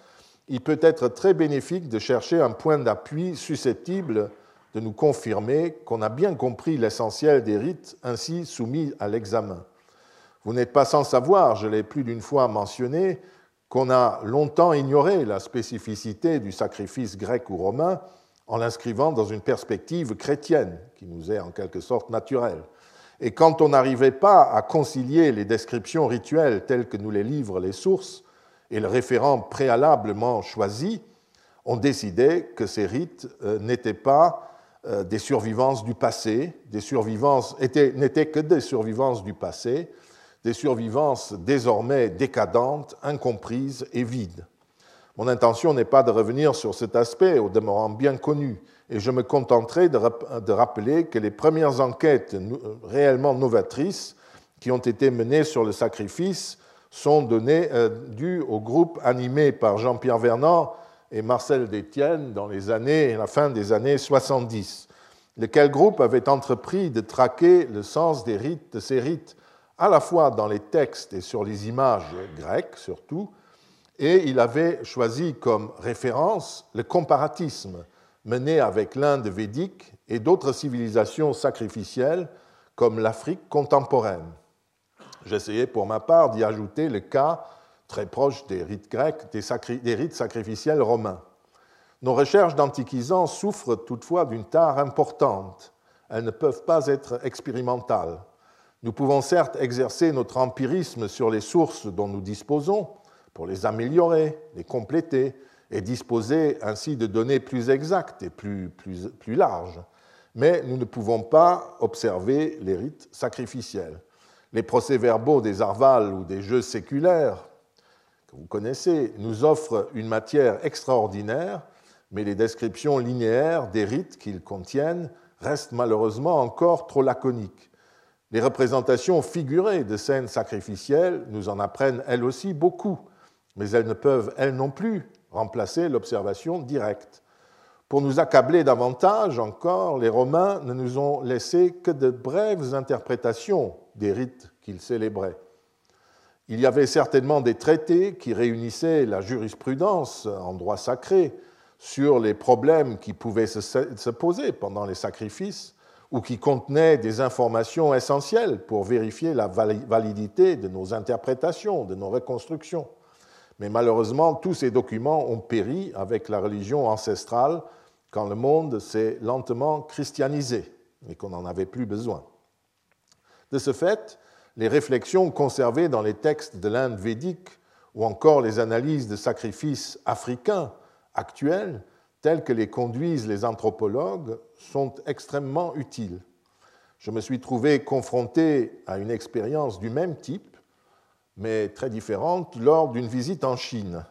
il peut être très bénéfique de chercher un point d'appui susceptible de nous confirmer qu'on a bien compris l'essentiel des rites ainsi soumis à l'examen. Vous n'êtes pas sans savoir, je l'ai plus d'une fois mentionné, qu'on a longtemps ignoré la spécificité du sacrifice grec ou romain en l'inscrivant dans une perspective chrétienne, qui nous est en quelque sorte naturelle. Et quand on n'arrivait pas à concilier les descriptions rituelles telles que nous les livrent les sources et le référent préalablement choisi, on décidait que ces rites euh, n'étaient pas euh, des survivances du passé, des survivances n'étaient que des survivances du passé, des survivances désormais décadentes, incomprises et vides. Mon intention n'est pas de revenir sur cet aspect, au demeurant bien connu, et je me contenterai de rappeler que les premières enquêtes réellement novatrices qui ont été menées sur le sacrifice sont données, euh, dues au groupe animé par Jean-Pierre Vernant et Marcel Détienne dans les années, la fin des années 70, lequel groupe avait entrepris de traquer le sens des rites, de ces rites à la fois dans les textes et sur les images grecques surtout, et il avait choisi comme référence le comparatisme mené avec l'Inde védique et d'autres civilisations sacrificielles comme l'Afrique contemporaine. J'essayais pour ma part d'y ajouter le cas très proche des rites grecs, des, des rites sacrificiels romains. Nos recherches d'antiquisants souffrent toutefois d'une tare importante. Elles ne peuvent pas être expérimentales. Nous pouvons certes exercer notre empirisme sur les sources dont nous disposons, pour les améliorer, les compléter et disposer ainsi de données plus exactes et plus, plus, plus larges. Mais nous ne pouvons pas observer les rites sacrificiels. Les procès-verbaux des arvales ou des jeux séculaires, que vous connaissez, nous offrent une matière extraordinaire, mais les descriptions linéaires des rites qu'ils contiennent restent malheureusement encore trop laconiques. Les représentations figurées de scènes sacrificielles nous en apprennent elles aussi beaucoup, mais elles ne peuvent, elles non plus, remplacer l'observation directe. Pour nous accabler davantage encore, les Romains ne nous ont laissé que de brèves interprétations des rites qu'ils célébraient. Il y avait certainement des traités qui réunissaient la jurisprudence en droit sacré sur les problèmes qui pouvaient se poser pendant les sacrifices ou qui contenaient des informations essentielles pour vérifier la validité de nos interprétations, de nos reconstructions. Mais malheureusement, tous ces documents ont péri avec la religion ancestrale quand le monde s'est lentement christianisé et qu'on n'en avait plus besoin. De ce fait, les réflexions conservées dans les textes de l'Inde védique ou encore les analyses de sacrifices africains actuels, tels que les conduisent les anthropologues, sont extrêmement utiles. Je me suis trouvé confronté à une expérience du même type mais très différente, lors d'une visite en Chine.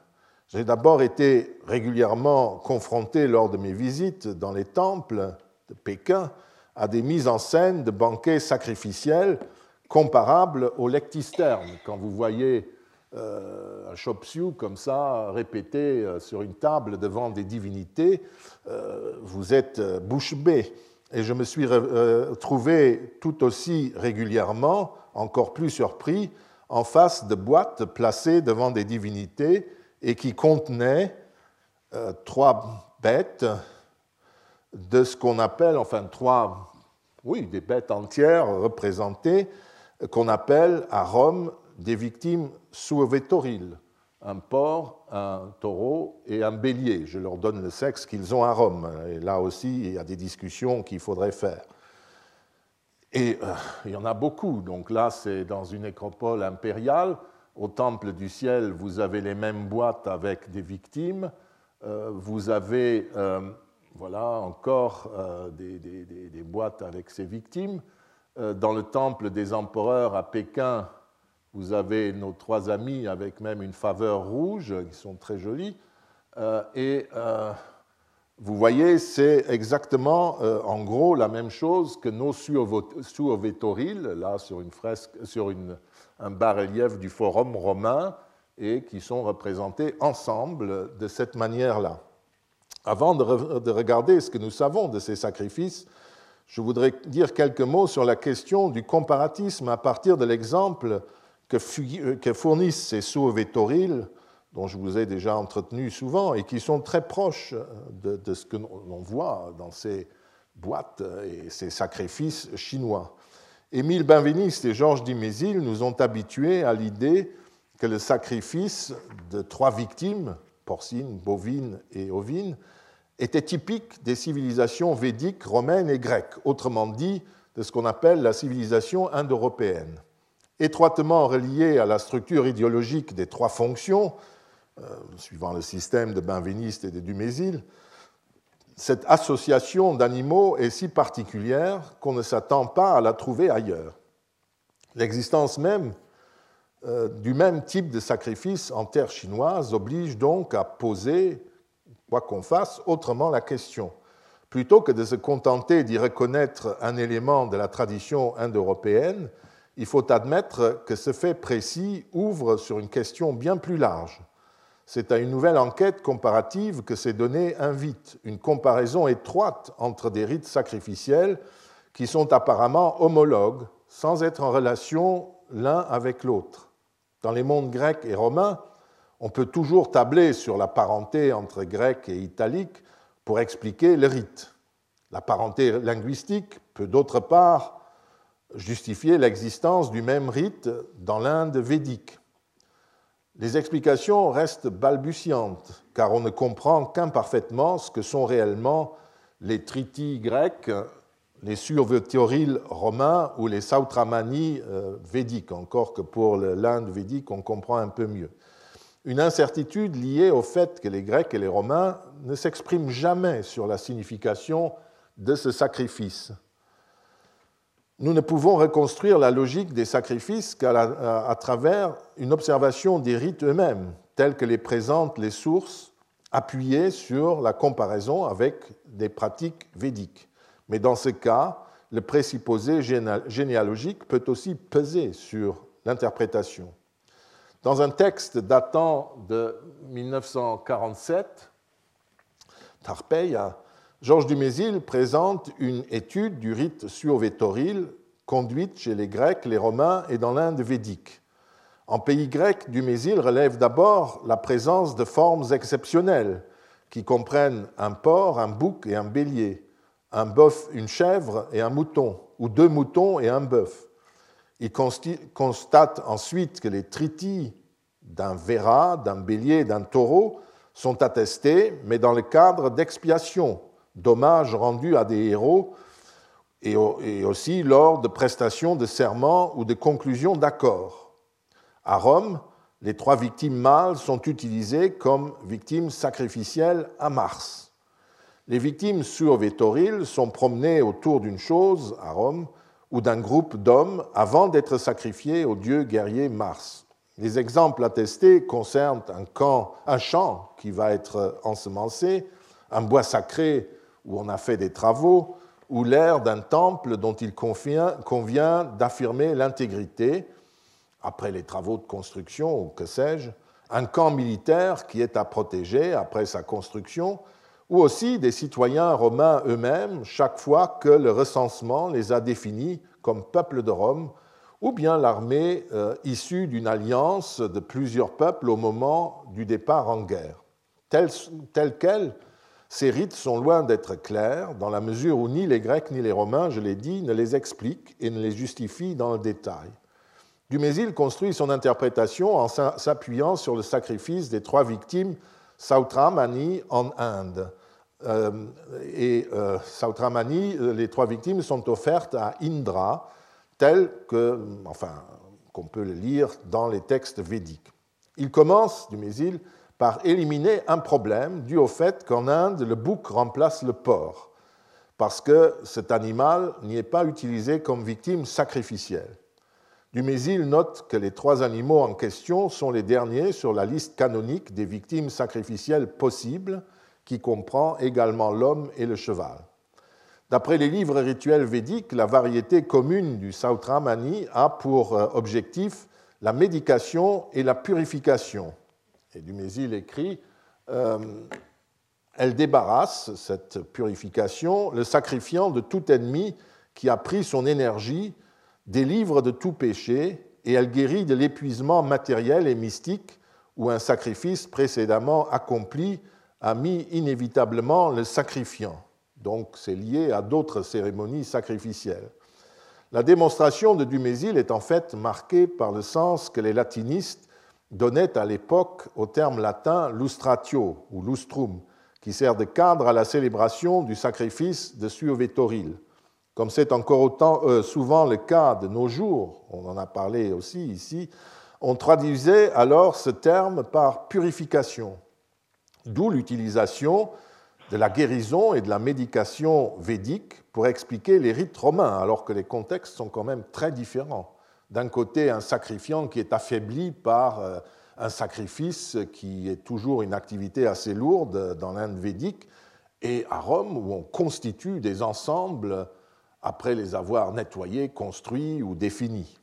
J'ai d'abord été régulièrement confronté lors de mes visites dans les temples de Pékin à des mises en scène de banquets sacrificiels comparables au lectisterne. Quand vous voyez euh, un chop comme ça, répété euh, sur une table devant des divinités, euh, vous êtes bouche bée. Et je me suis trouvé tout aussi régulièrement, encore plus surpris, en face de boîtes placées devant des divinités et qui contenaient euh, trois bêtes de ce qu'on appelle, enfin trois, oui, des bêtes entières représentées, qu'on appelle à Rome des victimes suovetoriles, un porc, un taureau et un bélier. Je leur donne le sexe qu'ils ont à Rome. Et là aussi, il y a des discussions qu'il faudrait faire. Et euh, il y en a beaucoup. Donc là, c'est dans une nécropole impériale. Au Temple du Ciel, vous avez les mêmes boîtes avec des victimes. Euh, vous avez, euh, voilà, encore des, boîtes avec ces victimes. dans le Temple des empereurs à Pékin, vous avez nos trois amis avec même une faveur rouge, qui sont très jolies. et vous voyez, c'est exactement, euh, en gros, la même chose que nos suovétoriles, là, sur une fresque, sur un bas-relief du Forum romain, et qui sont représentés ensemble de cette manière-là. Avant de, de, regarder ce que nous savons de ces sacrifices, je voudrais dire quelques mots sur la question du comparatisme à partir de l'exemple que, fournissent ces suovétoriles dont je vous ai déjà entretenu souvent et qui sont très proches de, ce que l'on voit dans ces boîtes et ces sacrifices chinois. Émile Benveniste et Georges Dimézil nous ont habitués à l'idée que le sacrifice de trois victimes, porcines, bovines et ovines, était typique des civilisations védiques, romaines et grecques, autrement dit de ce qu'on appelle la civilisation indo-européenne. Étroitement reliée à la structure idéologique des trois fonctions, suivant le système de Benveniste et de Dumézil, cette association d'animaux est si particulière qu'on ne s'attend pas à la trouver ailleurs. L'existence même euh, du même type de sacrifice en terre chinoise oblige donc à poser, quoi qu'on fasse, autrement la question. Plutôt que de se contenter d'y reconnaître un élément de la tradition indo-européenne, il faut admettre que ce fait précis ouvre sur une question bien plus large c'est à une nouvelle enquête comparative que ces données invitent, une comparaison étroite entre des rites sacrificiels qui sont apparemment homologues, sans être en relation l'un avec l'autre. Dans les mondes grecs et romains, on peut toujours tabler sur la parenté entre grec et italique pour expliquer le rite. La parenté linguistique peut d'autre part justifier l'existence du même rite dans l'Inde védique. Les explications restent balbutiantes, car on ne comprend qu'imparfaitement ce que sont réellement les tritis grecs, les survétoriles romains ou les sautramani euh, védiques, encore que pour l'Inde védique, on comprend un peu mieux. une incertitude liée au fait que les Grecs et les Romains ne s'expriment jamais sur la signification de ce sacrifice. Nous ne pouvons reconstruire la logique des sacrifices qu'à travers une observation des rites eux-mêmes, tels que les présentent les sources appuyées sur la comparaison avec des pratiques védiques. Mais dans ce cas, le présupposé généalogique peut aussi peser sur l'interprétation. Dans un texte datant de 1947, Tarpeia, Georges Dumézil présente une étude du rite suovétoril conduite chez les Grecs, les Romains et dans l'Inde védique. En pays grec, Dumézil relève d'abord la présence de formes exceptionnelles qui comprennent un porc, un bouc et un bélier, un bœuf, une chèvre et un mouton, ou deux moutons et un bœuf. Il constate ensuite que les tritis d'un verra, d'un bélier d'un taureau sont attestés, mais dans le cadre d'expiation, d'hommages rendus à des héros, et aussi lors de prestations de serments ou de conclusions d'accords. À Rome, les trois victimes mâles sont utilisées comme victimes sacrificielles à Mars. Les victimes suovétoriles sont promenées autour d'une chose à Rome ou d'un groupe d'hommes avant d'être sacrifiées au dieu guerrier Mars. Les exemples attestés concernent un, camp, un champ qui va être ensemencé, un bois sacré où on a fait des travaux, ou l'air d'un temple dont il convient d'affirmer l'intégrité, après les travaux de construction ou que sais-je, un camp militaire qui est à protéger après sa construction, ou aussi des citoyens romains eux-mêmes chaque fois que le recensement les a définis comme peuple de Rome, ou bien l'armée euh, issue d'une alliance de plusieurs peuples au moment du départ en guerre. Tel quels, ces rites sont loin d'être clairs, dans la mesure où ni les Grecs ni les Romains, je l'ai dit, ne les expliquent et ne les justifient dans le détail. Dumézil construit son interprétation en s'appuyant sur le sacrifice des trois victimes Sautramani en Inde, euh, et euh, Sautramani, euh, les trois victimes sont offertes à Indra, telles que, enfin, qu'on peut le lire dans les textes védiques. Il commence, du Mésil, par éliminer un problème dû au fait qu'en Inde, le bouc remplace le porc, parce que cet animal n'y est pas utilisé comme victime sacrificielle. Dumézil note que les trois animaux en question sont les derniers sur la liste canonique des victimes sacrificielles possibles qui comprend également l'homme et le cheval. D'après les livres rituels védiques, la variété commune du Sautramani a pour euh, objectif la médication et la purification. Et Dumézil écrit euh, Elle débarrasse, cette purification, le sacrifiant de tout ennemi qui a pris son énergie, délivre de tout péché, et elle guérit de l'épuisement matériel et mystique où un sacrifice précédemment accompli a mis inévitablement le sacrifiant. Donc c'est lié à d'autres cérémonies sacrificielles. La démonstration de Dumézil est en fait marquée par le sens que les latinistes donnaient à l'époque au terme latin lustratio ou lustrum, qui sert de cadre à la célébration du sacrifice de Suovetoril. Comme c'est encore autant, euh, souvent le cas de nos jours, on en a parlé aussi ici, on traduisait alors ce terme par purification. D'où l'utilisation de la guérison et de la médication védique pour expliquer les rites romains, alors que les contextes sont quand même très différents. D'un côté, un sacrifiant qui est affaibli par euh, un sacrifice qui est toujours une activité assez lourde dans l'Inde védique, et à Rome, où on constitue des ensembles après les avoir nettoyés, construits ou définis.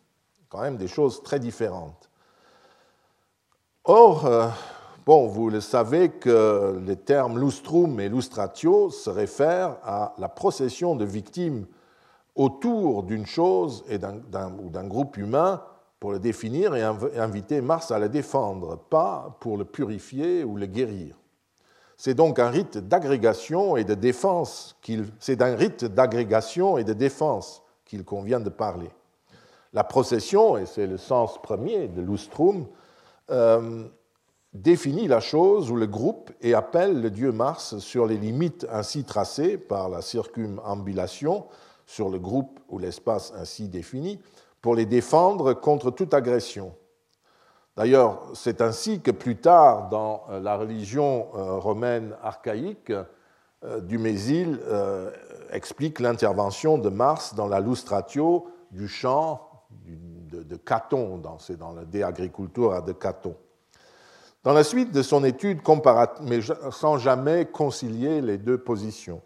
Quand même des choses très différentes. Or, euh, Bon, vous le savez que les termes lustrum et lustratio se réfèrent à la procession de victimes autour d'une chose et ou d'un groupe humain pour le définir et inviter Mars à le défendre, pas pour le purifier ou le guérir. C'est donc un rite d'agrégation et de défense qu'il c'est d'un rite d'agrégation et de défense qu'il convient de parler. La procession, et c'est le sens premier de lustrum, euh, définit la chose ou le groupe et appelle le dieu Mars sur les limites ainsi tracées par la circumambulation sur le groupe ou l'espace ainsi défini pour les défendre contre toute agression. D'ailleurs, c'est ainsi que plus tard, dans euh, la religion euh, romaine archaïque, euh, Dumézil explique l'intervention de Mars dans la lustratio du champ de, Caton, c'est dans le De Agricultura de Caton. Dans la suite de son étude comparative, mais sans jamais concilier les deux positions,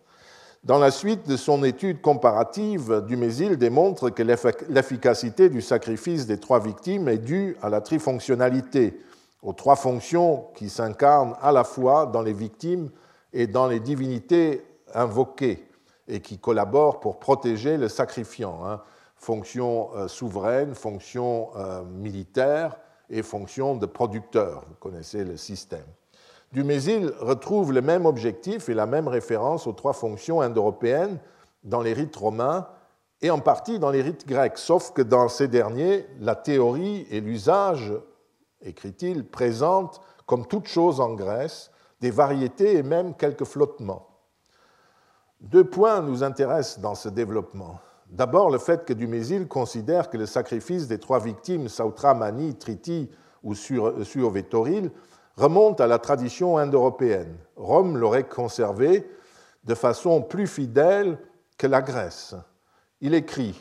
dans la suite de son étude comparative, Dumézil démontre que l'efficacité du sacrifice des trois victimes est due à la trifonctionnalité, aux trois fonctions qui s'incarnent à la fois dans les victimes et dans les divinités invoquées et qui collaborent pour protéger le sacrifiant. Hein. Fonction euh, souveraine, fonction euh, militaire et fonction de producteur. Vous connaissez le système. Dumézil retrouve le même objectif et la même référence aux trois fonctions indo-européennes dans les rites romains et en partie dans les rites grecs, sauf que dans ces derniers, la théorie et l'usage, écrit-il, présentent, comme toute chose en Grèce, des variétés et même quelques flottements. Deux points nous intéressent dans ce développement. D'abord, le fait que Dumézil considère que le sacrifice des trois victimes, Sautra, Mani, Triti ou Suovetoril, remonte à la tradition indo-européenne. Rome l'aurait conservé de façon plus fidèle que la Grèce. Il écrit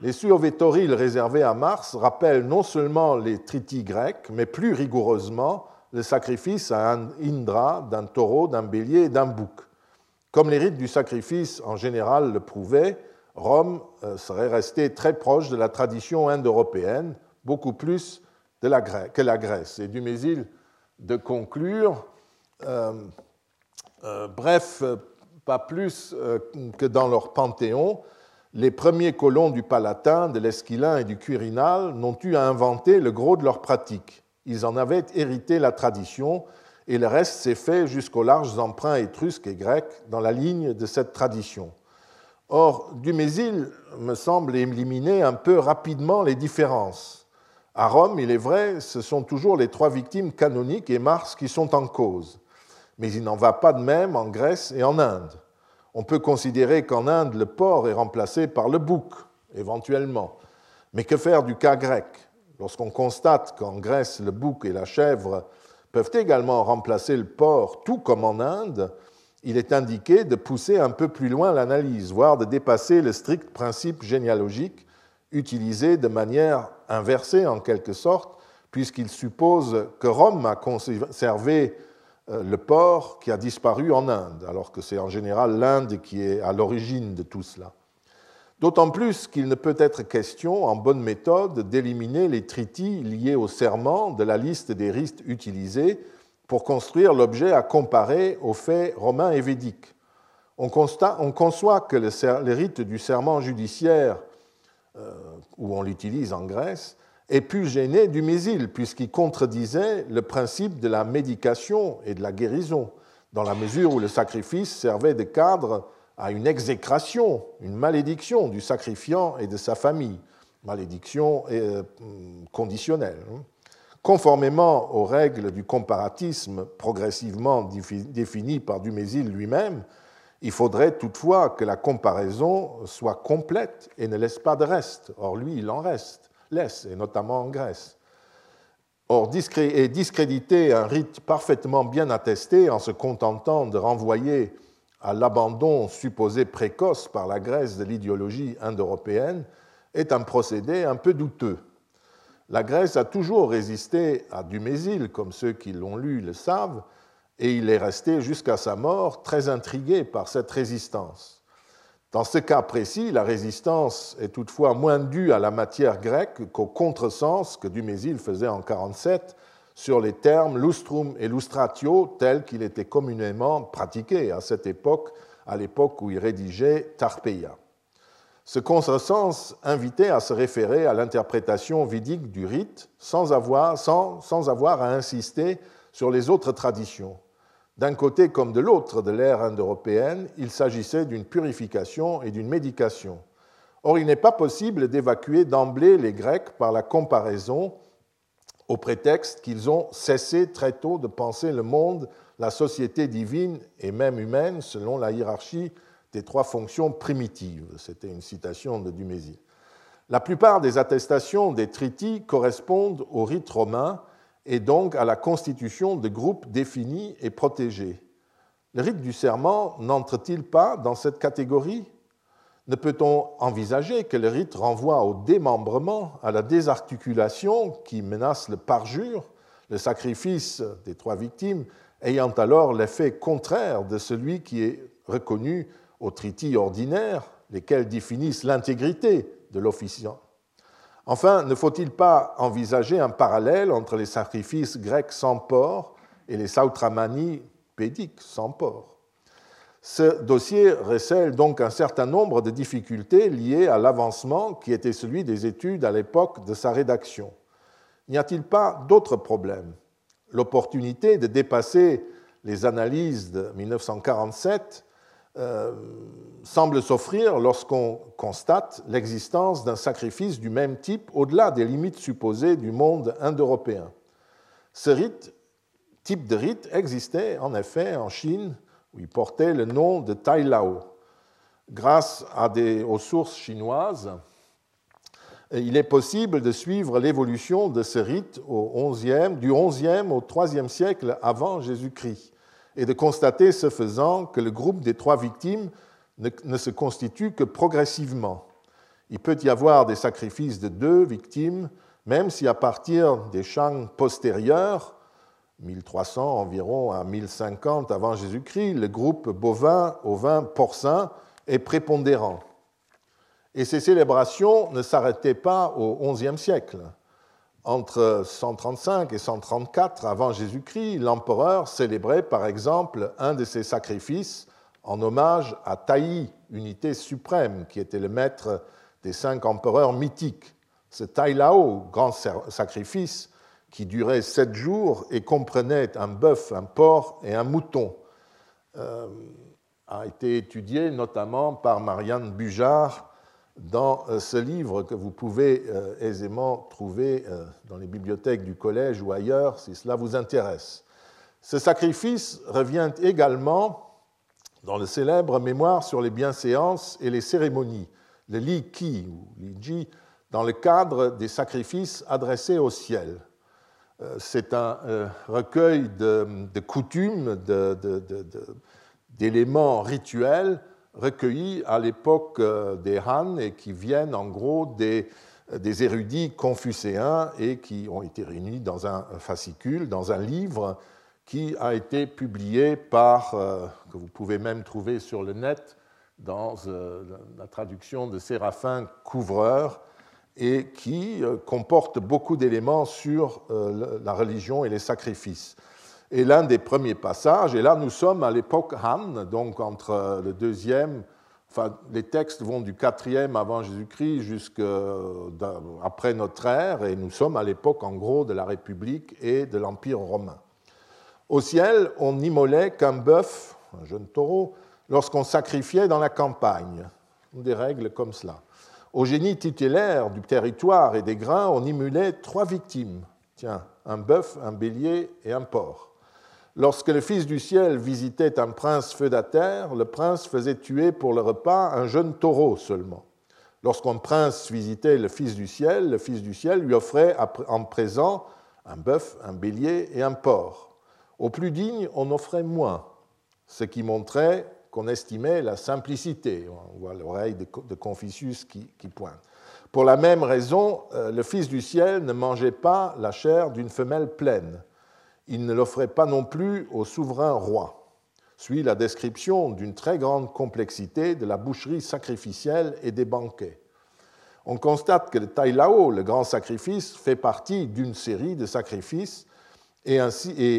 Les survétoriles réservés à Mars rappellent non seulement les tritis grecs, mais plus rigoureusement le sacrifice à un Indra d'un taureau, d'un bélier et d'un bouc. Comme les rites du sacrifice en général le prouvaient, Rome euh, serait resté très proche de la tradition indo-européenne, beaucoup plus que la Grèce. Et Dumézil de conclure. Euh, euh, bref, pas plus euh, que dans leur panthéon, les premiers colons du Palatin, de l'Esquilin et du Quirinal n'ont eu à inventer le gros de leurs pratiques. Ils en avaient hérité la tradition et le reste s'est fait jusqu'aux larges emprunts étrusques et grecs dans la ligne de cette tradition. Or, Dumézil me semble éliminer un peu rapidement les différences. À Rome, il est vrai, ce sont toujours les trois victimes canoniques et Mars qui sont en cause. Mais il n'en va pas de même en Grèce et en Inde. On peut considérer qu'en Inde, le porc est remplacé par le bouc, éventuellement. Mais que faire du cas grec Lorsqu'on constate qu'en Grèce, le bouc et la chèvre peuvent également remplacer le porc, tout comme en Inde, il est indiqué de pousser un peu plus loin l'analyse, voire de dépasser le strict principe généalogique utilisé de manière inversée en quelque sorte, puisqu'il suppose que Rome a conservé euh, le porc qui a disparu en Inde, alors que c'est en général l'Inde qui est à l'origine de tout cela. D'autant plus qu'il ne peut être question, en bonne méthode, d'éliminer les tritis liés au serment de la liste des rites utilisés pour construire l'objet à comparer aux faits romains et védiques. On, conçoit que les rites du serment judiciaire où on l'utilise en Grèce, est pu gêner du mésil, puisqu'il contredisait le principe de la médication et de la guérison, dans la mesure où le sacrifice servait de cadre à une exécration, une malédiction du sacrifiant et de sa famille, malédiction euh, conditionnelle. Hein. Conformément aux règles du comparatisme progressivement définies par Dumézil lui-même, il faudrait toutefois que la comparaison soit complète et ne laisse pas de reste. Or, lui, il en reste, laisse, et notamment en Grèce. Or, discréditer un rite parfaitement bien attesté en se contentant de renvoyer à l'abandon supposé précoce par la Grèce de l'idéologie indo-européenne est un procédé un peu douteux. La Grèce a toujours résisté à Dumézil, comme ceux qui l'ont lu le savent, et il est resté jusqu'à sa mort très intrigué par cette résistance. Dans ce cas précis, la résistance est toutefois moins due à la matière grecque qu'au contresens que Dumézil faisait en 47 sur les termes lustrum et lustratio tels qu'il était communément pratiqué à cette époque, à l'époque où il rédigeait Tarpeia. Ce contresens invitait à se référer à l'interprétation vidique du rite sans avoir, sans, sans avoir à insister sur les autres traditions. D'un côté comme de l'autre de l'ère indo-européenne, il s'agissait d'une purification et d'une médication. Or, il n'est pas possible d'évacuer d'emblée les Grecs par la comparaison au prétexte qu'ils ont cessé très tôt de penser le monde, la société divine et même humaine selon la hiérarchie des trois fonctions primitives. C'était une citation de Dumézil. La plupart des attestations des tritis correspondent au rite romain et donc à la constitution de groupes définis et protégés. Le rite du serment n'entre-t-il pas dans cette catégorie? Ne peut-on envisager que le rite renvoie au démembrement, à la désarticulation qui menace le parjure, le sacrifice des trois victimes, ayant alors l'effet contraire de celui qui est reconnu au triti ordinaire, lesquels définissent l'intégrité de l'officiant Enfin, ne faut-il pas envisager un parallèle entre les sacrifices grecs sans porc et les sautramanies pédiques sans porc Ce dossier recèle donc un certain nombre de difficultés liées à l'avancement qui était celui des études à l'époque de sa rédaction. N'y a-t-il pas d'autres problèmes? L'opportunité de dépasser les analyses de 1947 euh, semble s'offrir lorsqu'on constate l'existence d'un sacrifice du même type au-delà des limites supposées du monde indo-européen. Ce type de rite existait en effet en Chine, où il portait le nom de Tai Lao. Grâce à des, aux sources chinoises, il est possible de suivre l'évolution de ce rite au du XIe au IIIe siècle avant Jésus-Christ et de constater ce faisant que le groupe des trois victimes ne, se constitue que progressivement. Il peut y avoir des sacrifices de deux victimes, même si à partir des Shang postérieurs, 1300 environ à 1050 avant Jésus-Christ, le groupe bovin, ovin, porcin est prépondérant. Et ces célébrations ne s'arrêtaient pas au XIe siècle. Entre 135 et 134 avant Jésus-Christ, l'empereur célébrait par exemple un de ses sacrifices en hommage à Taï, unité suprême, qui était le maître des cinq empereurs mythiques. Ce Tai Lao, grand sacrifice, qui durait sept jours et comprenait un bœuf, un porc et un mouton, euh, a été étudié notamment par Marianne Bujard dans euh, ce livre que vous pouvez euh, aisément trouver euh, dans les bibliothèques du collège ou ailleurs si cela vous intéresse. Ce sacrifice revient également dans le célèbre Mémoire sur les bienséances et les cérémonies, le Li Qi ou Li Ji, dans le cadre des sacrifices adressés au ciel. C'est un recueil de, coutumes, d'éléments rituels recueillis à l'époque euh, des Han et qui viennent en gros des, érudits confucéens et qui ont été réunis dans un fascicule, dans un livre qui a été publié par, euh, que vous pouvez même trouver sur le net, dans euh, la traduction de Séraphin Couvreur, et qui comporte beaucoup d'éléments sur la religion et les sacrifices est l'un des premiers passages. Et là, nous sommes à l'époque Han, donc entre le deuxième, enfin, les textes vont du quatrième avant Jésus-Christ jusqu'après notre ère, et nous sommes à l'époque, en gros, de la République et de l'Empire romain. Au ciel, on n'immolait qu'un bœuf, un jeune taureau, lorsqu'on sacrifiait dans la campagne. Des règles comme cela. Au génie titulaire du territoire et des grains, on immolait trois victimes. Tiens, un bœuf, un bélier et un porc. Lorsque le Fils du ciel visitait un prince feudataire, le prince faisait tuer pour le repas un jeune taureau seulement. Lorsqu'un prince visitait le Fils du ciel, le Fils du ciel lui offrait en présent un bœuf, un bélier et un porc. Au plus digne, on offrait moins, ce qui montrait qu'on estimait la simplicité. On voit l'oreille de Confucius qui, pointe. Pour la même raison, euh, le Fils du ciel ne mangeait pas la chair d'une femelle pleine il ne l'offrait pas non plus au souverain roi. Suit la description d'une très grande complexité de la boucherie sacrificielle et des banquets. On constate que le Tai Lao, le grand sacrifice, fait partie d'une série de sacrifices et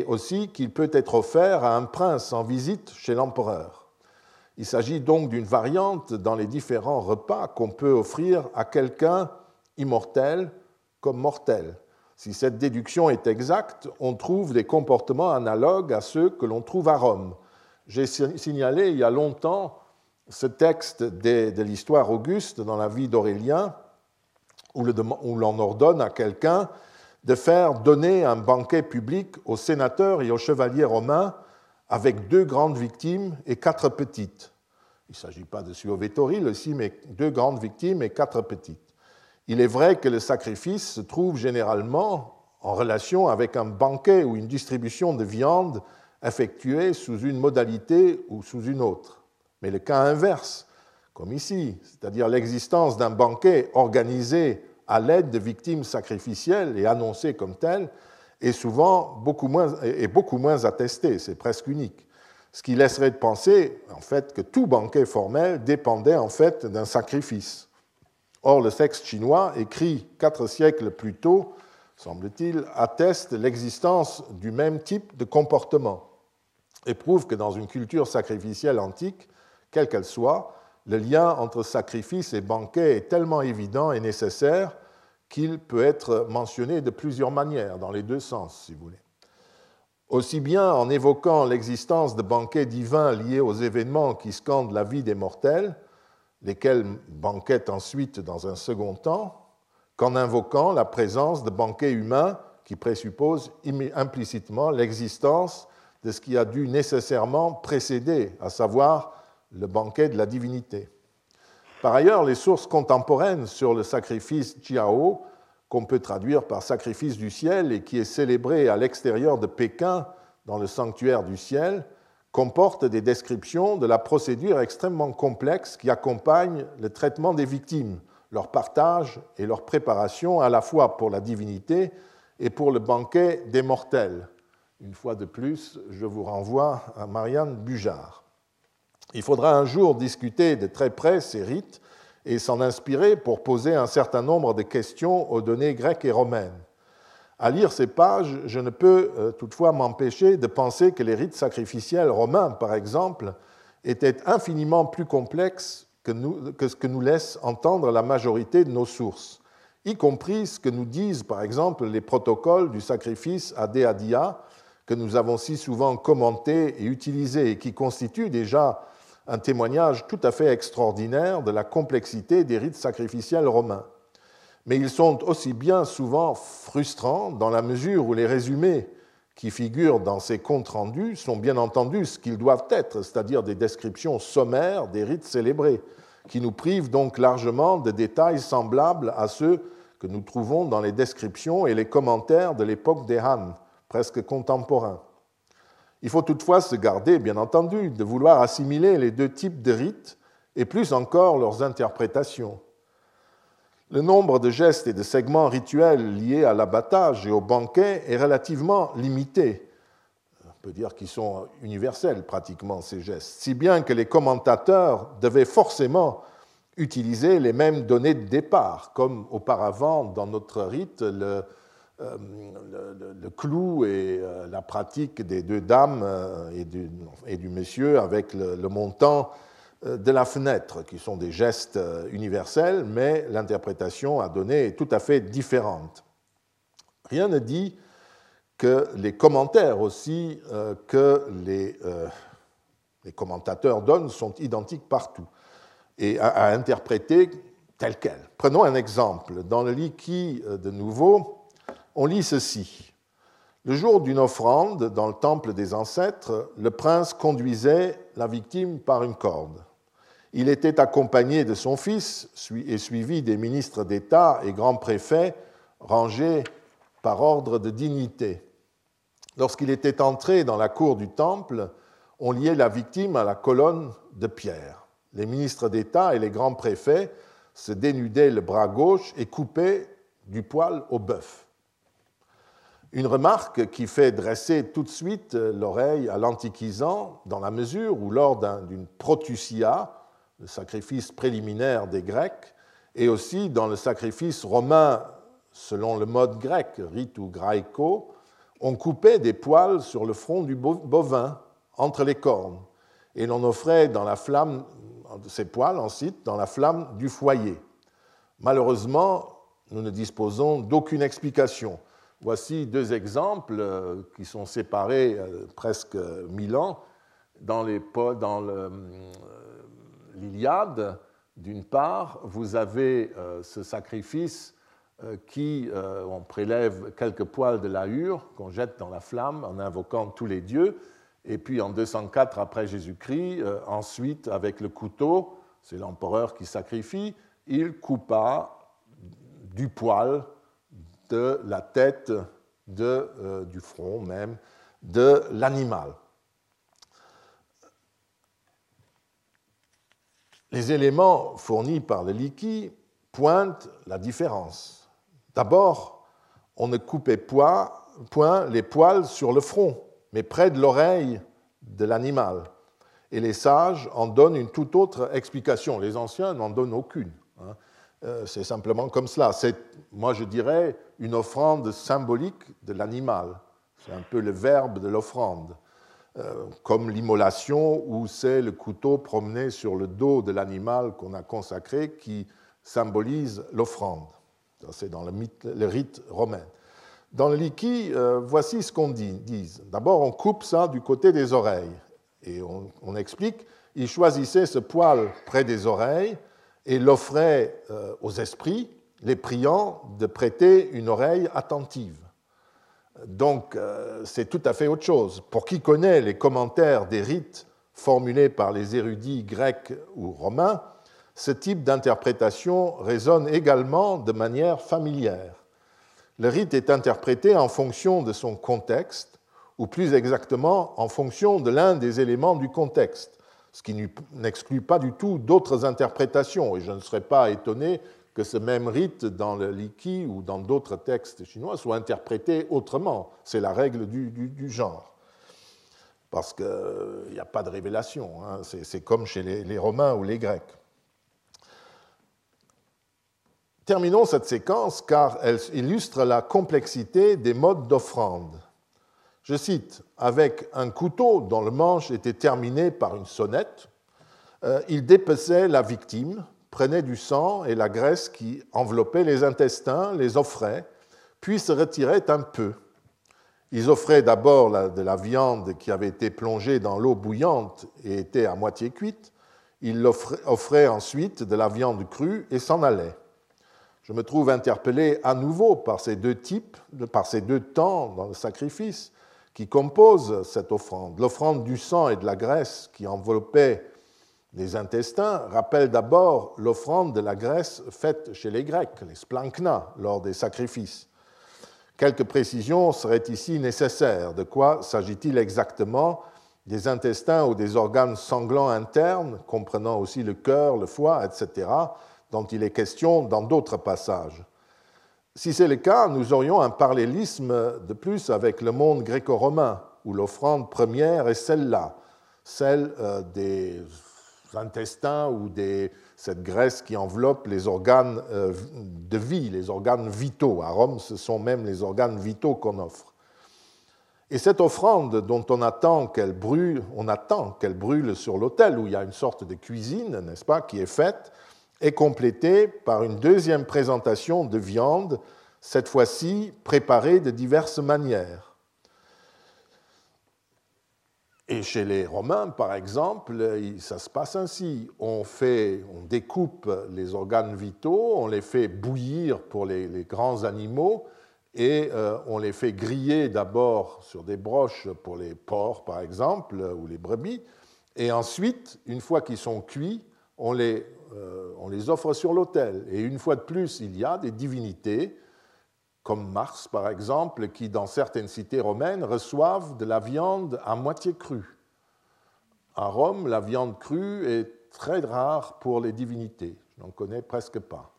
aussi qu'il peut être offert à un prince en visite chez l'empereur. Il s'agit donc d'une variante dans les différents repas qu'on peut offrir à quelqu'un immortel comme mortel. Si cette déduction est exacte, on trouve des comportements analogues à ceux que l'on trouve à Rome. J'ai signalé il y a longtemps ce texte de l'histoire auguste dans la vie d'Aurélien, où l'on ordonne à quelqu'un de faire donner un banquet public aux sénateurs et aux chevaliers romains avec deux grandes victimes et quatre petites. Il ne s'agit pas de Suovetoril aussi, mais deux grandes victimes et quatre petites. Il est vrai que le sacrifice se trouve généralement en relation avec un banquet ou une distribution de viande effectuée sous une modalité ou sous une autre. Mais le cas inverse, comme ici, c'est-à-dire l'existence d'un banquet organisé à l'aide de victimes sacrificielles et annoncé comme tel, est souvent beaucoup moins, est beaucoup moins attesté, c'est presque unique. Ce qui laisserait de penser en fait que tout banquet formel dépendait en fait d'un sacrifice. Or, le texte chinois, écrit quatre siècles plus tôt, semble-t-il, atteste l'existence du même type de comportement et prouve que dans une culture sacrificielle antique, quelle qu'elle soit, le lien entre sacrifice et banquet est tellement évident et nécessaire qu'il peut être mentionné de plusieurs manières, dans les deux sens, si vous voulez. Aussi bien en évoquant l'existence de banquets divins liés aux événements qui scandent la vie des mortels, lesquels banquettent ensuite dans un second temps, qu'en invoquant la présence de banquets humains qui présupposent implicitement l'existence de ce qui a dû nécessairement précéder, à savoir le banquet de la divinité. Par ailleurs, les sources contemporaines sur le sacrifice Jiao, qu'on peut traduire par sacrifice du ciel et qui est célébré à l'extérieur de Pékin dans le sanctuaire du ciel, comportent des descriptions de la procédure extrêmement complexe qui accompagne le traitement des victimes, leur partage et leur préparation à la fois pour la divinité et pour le banquet des mortels. Une fois de plus, je vous renvoie à Marianne Bujard. Il faudra un jour discuter de très près ces rites et s'en inspirer pour poser un certain nombre de questions aux données grecques et romaines. À lire ces pages, je ne peux euh, toutefois m'empêcher de penser que les rites sacrificiels romains, par exemple, étaient infiniment plus complexes que, ce que nous laisse entendre la majorité de nos sources, y compris ce que nous disent par exemple les protocoles du sacrifice à Deadia, que nous avons si souvent commentés et utilisés et qui constituent déjà un témoignage tout à fait extraordinaire de la complexité des rites sacrificiels romains. Mais ils sont aussi bien souvent frustrants dans la mesure où les résumés qui figurent dans ces comptes rendus sont bien entendu ce qu'ils doivent être, c'est-à-dire des descriptions sommaires des rites célébrés, qui nous privent donc largement de détails semblables à ceux que nous trouvons dans les descriptions et les commentaires de l'époque des Han, presque contemporains. Il faut toutefois se garder, bien entendu, de vouloir assimiler les deux types de rites et plus encore leurs interprétations. Le nombre de gestes et de segments rituels liés à l'abattage et au banquet est relativement limité. On peut dire qu'ils sont universels pratiquement, ces gestes, si bien que les commentateurs devaient forcément utiliser les mêmes données de départ, comme auparavant dans notre rite, le, euh, clou et euh, la pratique des deux dames euh, et du, monsieur avec le montant de la fenêtre, qui sont des gestes euh, universels, mais l'interprétation à donner est tout à fait différente. Rien ne dit que les commentaires aussi euh, que les, commentateurs donnent sont identiques partout et à, interpréter tel quel. Prenons un exemple. Dans le Liki de nouveau, on lit ceci. Le jour d'une offrande dans le temple des ancêtres, le prince conduisait la victime par une corde. Il était accompagné de son fils et suivi des ministres d'État et grands préfets rangés par ordre de dignité. Lorsqu'il était entré dans la cour du temple, on liait la victime à la colonne de pierre. Les ministres d'État et les grands préfets se dénudaient le bras gauche et coupaient du poil au bœuf. Une remarque qui fait dresser tout de suite l'oreille à l'antiquisant, dans la mesure où lors d'une protusia, le sacrifice préliminaire des Grecs, et aussi dans le sacrifice romain selon le mode grec, rite ou graïco, on coupait des poils sur le front du bovin, entre les cornes, et l'on offrait dans la flamme ces poils ensuite dans la flamme du foyer. Malheureusement, nous ne disposons d'aucune explication. Voici deux exemples euh, qui sont séparés euh, presque mille ans dans, le, l'Iliade, d'une part, vous avez euh, ce sacrifice euh, qui, euh, on prélève quelques poils de la hure qu'on jette dans la flamme en invoquant tous les dieux, et puis en 204 après Jésus-Christ, ensuite avec le couteau, c'est l'empereur qui sacrifie, il coupa du poil de la tête de, du front même de l'animal. Les éléments fournis par le liquide pointent la différence. D'abord, on ne coupait point les poils sur le front, mais près de l'oreille de l'animal. Et les sages en donnent une toute autre explication. Les anciens n'en donnent aucune. Euh, c'est simplement comme cela. C'est, moi, je dirais, une offrande symbolique de l'animal. C'est un peu le verbe de l'offrande. Euh, comme l'immolation, où c'est le couteau promené sur le dos de l'animal qu'on a consacré qui symbolise l'offrande. C'est dans le, rite romain. Dans le liquide, euh, voici ce qu'on dit. D'abord, on coupe ça du côté des oreilles. Et on, explique, il choisissait ce poil près des oreilles et l'offrait euh, aux esprits, les priant de prêter une oreille attentive. Donc, euh, c'est tout à fait autre chose. Pour qui connaît les commentaires des rites formulés par les érudits grecs ou romains, ce type d'interprétation résonne également de manière familière. Le rite est interprété en fonction de son contexte, ou plus exactement en fonction de l'un des éléments du contexte, ce qui n'exclut pas du tout d'autres interprétations, et je ne serais pas étonné que ce même rite dans le Liki ou dans d'autres textes chinois soit interprété autrement. C'est la règle du, genre. Parce qu'il n'y a pas de révélation. Hein. C'est comme chez les Romains ou les Grecs. Terminons cette séquence car elle illustre la complexité des modes d'offrande. Je cite, avec un couteau dont le manche était terminé par une sonnette, euh, il dépeçait la victime, prenait du sang et la graisse qui enveloppait les intestins, les offrait, puis se retirait un peu. Ils offraient d'abord de la viande qui avait été plongée dans l'eau bouillante et était à moitié cuite. Ils offraient ensuite de la viande crue et s'en allaient je me trouve interpellé à nouveau par ces deux types, par ces deux temps dans le sacrifice qui composent cette offrande. L'offrande du sang et de la graisse qui enveloppait les intestins rappelle d'abord l'offrande de la graisse faite chez les Grecs, les splankna, lors des sacrifices. Quelques précisions seraient ici nécessaires. De quoi s'agit-il exactement? Des intestins ou des organes sanglants internes, comprenant aussi le cœur, le foie, etc., dont il est question dans d'autres passages. Si c'est le cas, nous aurions un parallélisme de plus avec le monde gréco-romain, où l'offrande première est celle-là, celle euh, des intestins ou de cette graisse qui enveloppe les organes euh, de vie, les organes vitaux. À Rome, ce sont même les organes vitaux qu'on offre. Et cette offrande dont on attend qu'elle brûle, on attend qu'elle brûle sur l'autel, où il y a une sorte de cuisine, n'est-ce pas, qui est faite, est complétée par une deuxième présentation de viande, cette fois-ci préparée de diverses manières. Et chez les Romains, par exemple, ça se passe ainsi. On, fait, on découpe les organes vitaux, on les fait bouillir pour les, grands animaux et euh, on les fait griller d'abord sur des broches pour les porcs, par exemple, ou les brebis. Et ensuite, une fois qu'ils sont cuits, on les euh, on les offre sur l'autel. Et une fois de plus, il y a des divinités, comme Mars par exemple, qui dans certaines cités romaines reçoivent de la viande à moitié crue. À Rome, la viande crue est très rare pour les divinités. Je n'en connais presque pas.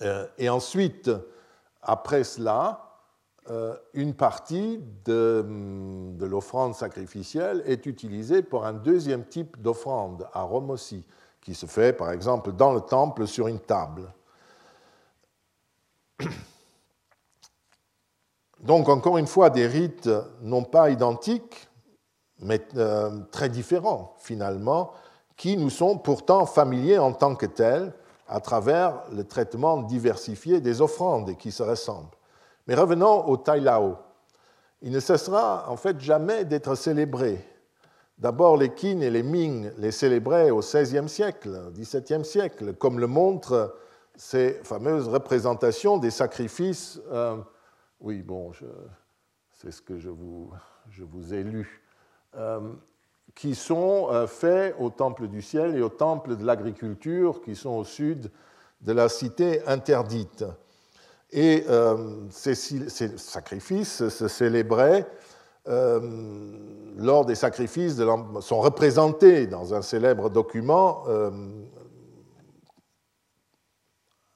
Euh, et ensuite, après cela, euh, une partie de, de l'offrande sacrificielle est utilisée pour un deuxième type d'offrande, à Rome aussi qui se fait par exemple dans le temple sur une table. Donc encore une fois, des rites non pas identiques, mais euh, très différents finalement, qui nous sont pourtant familiers en tant que tels à travers le traitement diversifié des offrandes et qui se ressemblent. Mais revenons au Tailao. Il ne cessera en fait jamais d'être célébré D'abord, les Qin et les Ming les célébraient au XVIe siècle, XVIIe siècle, comme le montrent ces fameuses représentations des sacrifices. Euh, oui, bon, c'est ce que je vous, ai lu. Euh, qui sont euh, faits au Temple du ciel et au Temple de l'agriculture, qui sont au sud de la cité interdite. Et ces, sacrifices se célébraient lors des sacrifices sont représentés dans un célèbre document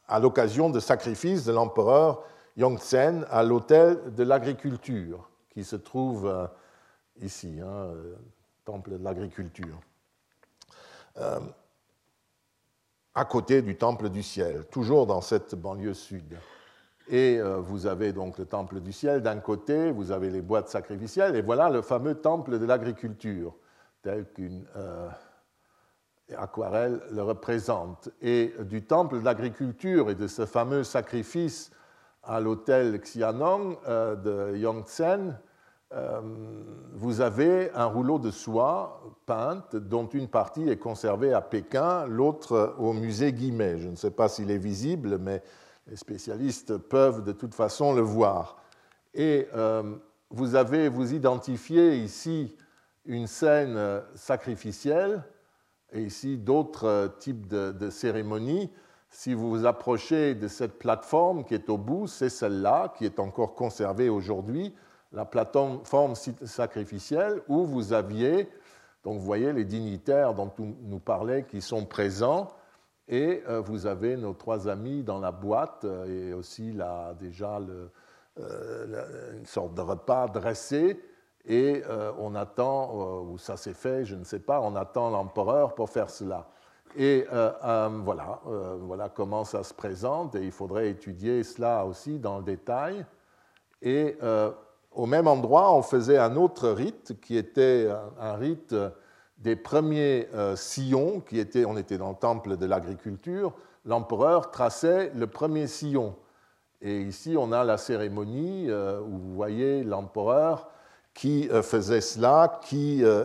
à l'occasion de sacrifices de l'empereur Yongtsen à l'hôtel de l'agriculture, qui se trouve euh, ici, hein, euh, temple de l'agriculture, euh, à côté du temple du ciel, toujours dans cette banlieue sud. Et vous avez donc le temple du ciel d'un côté, vous avez les boîtes sacrificielles, et voilà le fameux temple de l'agriculture, tel qu'une aquarelle le représente. Et du temple de l'agriculture et de ce fameux sacrifice à l'hôtel Xianong euh, de Yongtsen, euh, vous avez un rouleau de soie peinte dont une partie est conservée à Pékin, l'autre au musée Guimet. Je ne sais pas s'il est visible, mais les spécialistes peuvent de toute façon le voir. Et euh, vous avez, vous identifiez ici une scène sacrificielle et ici d'autres types de, cérémonies. Si vous vous approchez de cette plateforme qui est au bout, c'est celle-là qui est encore conservée aujourd'hui, la plateforme sacrificielle où vous aviez, donc vous voyez les dignitaires dont nous parlait qui sont présents, et euh, vous avez nos trois amis dans la boîte euh, et aussi là, déjà euh, une sorte de repas dressé et on attend, ou ça s'est fait, je ne sais pas, on attend l'empereur pour faire cela. Et voilà, voilà comment ça se présente, et il faudrait étudier cela aussi dans le détail. Et au même endroit, on faisait un autre rite qui était un rite des premiers sillons, qui était, on était dans le temple de l'agriculture, l'empereur traçait le premier sillon. Et ici, on a la cérémonie où vous voyez l'empereur qui euh, faisait cela, qui euh,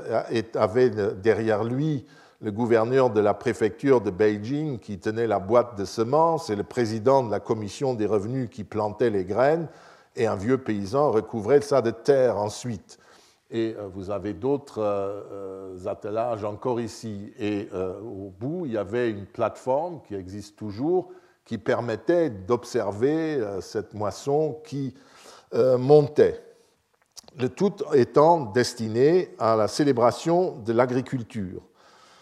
avait derrière lui le gouverneur de la préfecture de Beijing qui tenait la boîte de semences et le président de la commission des revenus qui plantait les graines, et un vieux paysan recouvrait ça de terre ensuite. Et euh, vous avez d'autres attelages encore ici. Et au bout, il y avait une plateforme qui existe toujours, qui permettait d'observer cette moisson qui montait le tout étant destiné à la célébration de l'agriculture.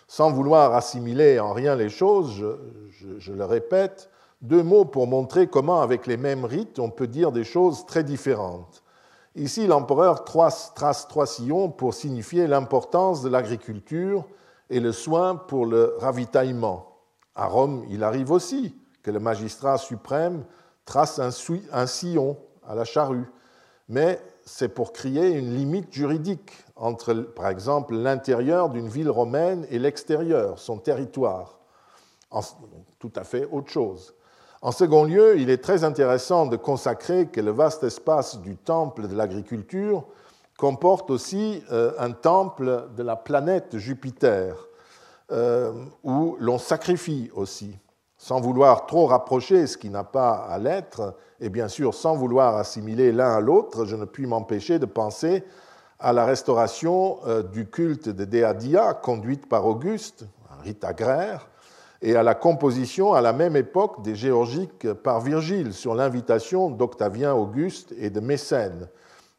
Sans vouloir assimiler en rien les choses, je, le répète, deux mots pour montrer comment, avec les mêmes rites, on peut dire des choses très différentes. Ici, l'empereur trace, trois sillons pour signifier l'importance de l'agriculture et le soin pour le ravitaillement. À Rome, il arrive aussi que le magistrat suprême trace un, un sillon à la charrue, mais c'est pour créer une limite juridique entre, par exemple, l'intérieur d'une ville romaine et l'extérieur, son territoire. tout à fait autre chose. En second lieu, il est très intéressant de consacrer que le vaste espace du temple de l'agriculture comporte aussi euh, un temple de la planète Jupiter, euh, où l'on sacrifie aussi. Sans vouloir trop rapprocher ce qui n'a pas à l'être, et bien sûr sans vouloir assimiler l'un à l'autre, je ne puis m'empêcher de penser à la restauration euh, du culte de Déadia conduite par Auguste, un rite agraire, et à la composition à la même époque des géorgiques par Virgile sur l'invitation d'Octavien Auguste et de Mécène.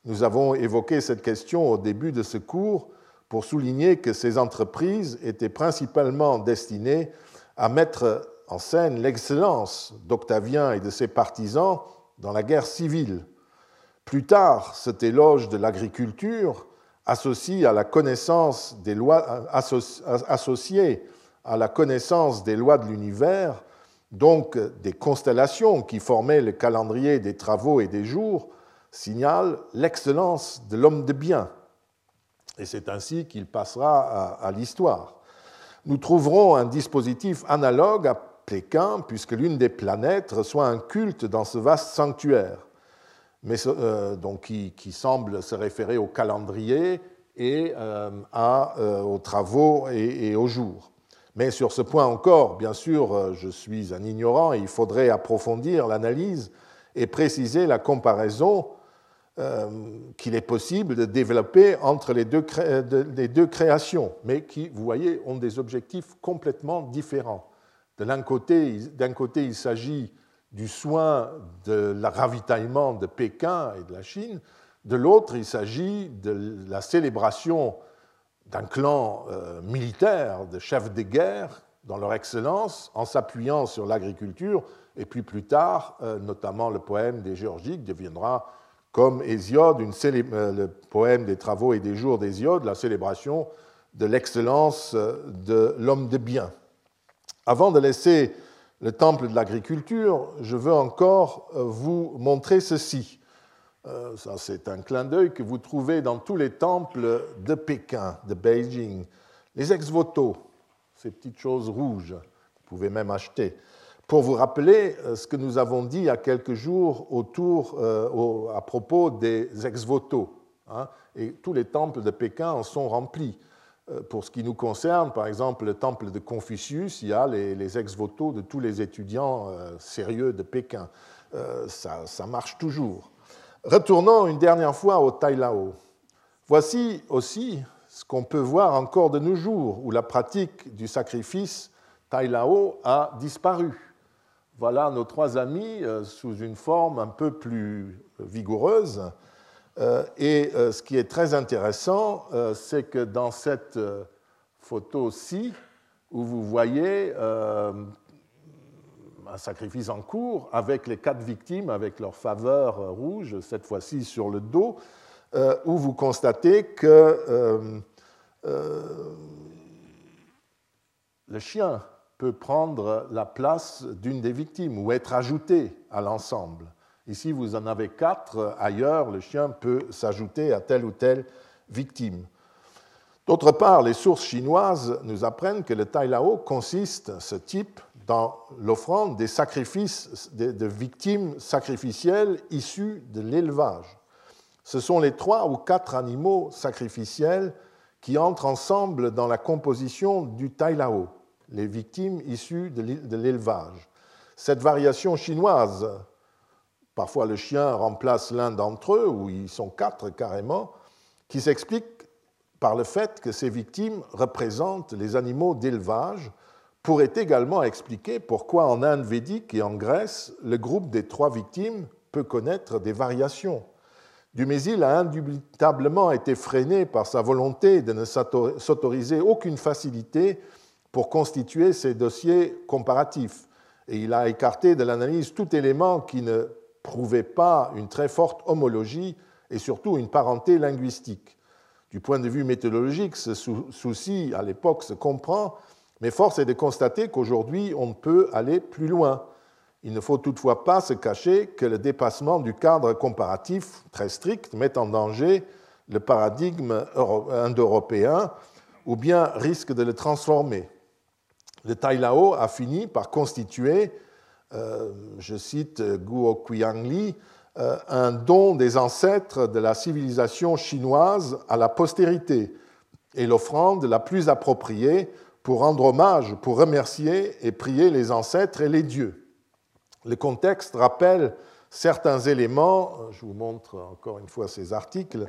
Nous avons évoqué cette question au début de ce cours pour souligner que ces entreprises étaient principalement destinées à mettre en scène l'excellence d'Octavien et de ses partisans dans la guerre civile. Plus tard, cet éloge de l'agriculture, associé à la connaissance des lois, associé à la connaissance des lois de l'univers, donc des constellations qui formaient le calendrier des travaux et des jours, signale l'excellence de l'homme de bien. Et c'est ainsi qu'il passera à, l'histoire. Nous trouverons un dispositif analogue à puisque l'une des planètes reçoit un culte dans ce vaste sanctuaire, mais, euh, donc, qui, semble se référer au calendrier et euh, à, euh, aux travaux et, aux jours. Mais sur ce point encore, bien sûr, je suis un ignorant et il faudrait approfondir l'analyse et préciser la comparaison qu'il est possible de développer entre les deux, créations, mais qui, vous voyez, ont des objectifs complètement différents. D'un côté, côté, il s'agit du soin de la ravitaillement de Pékin et de la Chine. De l'autre, il s'agit de la célébration d'un clan euh, militaire, de chefs de guerre, dans leur excellence, en s'appuyant sur l'agriculture. Et puis plus tard, euh, notamment le poème des Géorgiques deviendra, comme Hésiode, euh, le poème des travaux et des jours d'Hésiode, la célébration de l'excellence de l'homme de bien. Avant de laisser le temple de l'agriculture, je veux encore vous montrer ceci. Euh, ça, c'est un clin d'œil que vous trouvez dans tous les temples de Pékin, de Beijing. Les ex-voto, ces petites choses rouges, vous pouvez même acheter, pour vous rappeler euh, ce que nous avons dit il y a quelques jours autour, euh, à propos des ex-voto. Hein. et tous les temples de Pékin en sont remplis. Pour ce qui nous concerne, par exemple, le temple de Confucius, il y a les, ex-voto de tous les étudiants sérieux de Pékin. ça, ça marche toujours. Retournons une dernière fois au Tailao. Voici aussi ce qu'on peut voir encore de nos jours, où la pratique du sacrifice Tailao a disparu. Voilà nos trois amis euh, sous une forme un peu plus vigoureuse. Euh, et euh, ce qui est très intéressant, c'est que dans cette photo-ci, où vous voyez un sacrifice en cours avec les quatre victimes, avec leur faveur rouge, cette fois-ci sur le dos, euh, où vous constatez que euh, euh, le chien peut prendre la place d'une des victimes ou être ajouté à l'ensemble. Ici, vous en avez quatre. Ailleurs, le chien peut s'ajouter à telle ou telle victime. D'autre part, les sources chinoises nous apprennent que le Tai Lao consiste, ce type, dans l'offrande des sacrifices de, victimes sacrificielles issues de l'élevage. Ce sont les trois ou quatre animaux sacrificiels qui entrent ensemble dans la composition du tailao, les victimes issues de l'élevage. Cette variation chinoise, parfois le chien remplace l'un d'entre eux, ou ils sont quatre carrément, qui s'explique par le fait que ces victimes représentent les animaux d'élevage pourrait également expliquer pourquoi en Inde védique et en Grèce, le groupe des trois victimes peut connaître des variations. Dumézil a indubitablement été freiné par sa volonté de ne s'autoriser aucune facilité pour constituer ses dossiers comparatifs, et il a écarté de l'analyse tout élément qui ne prouvait pas une très forte homologie et surtout une parenté linguistique. Du point de vue méthodologique, ce souci à l'époque se comprend, mais force est de constater qu'aujourd'hui, on peut aller plus loin. Il ne faut toutefois pas se cacher que le dépassement du cadre comparatif très strict met en danger le paradigme indo-européen ou bien risque de le transformer. Le Tailao a fini par constituer, euh, je cite Guo Qiangli, euh, un don des ancêtres de la civilisation chinoise à la postérité et l'offrande la plus appropriée pour rendre hommage, pour remercier et prier les ancêtres et les dieux. Le contexte rappelle certains éléments, je vous montre encore une fois ces articles,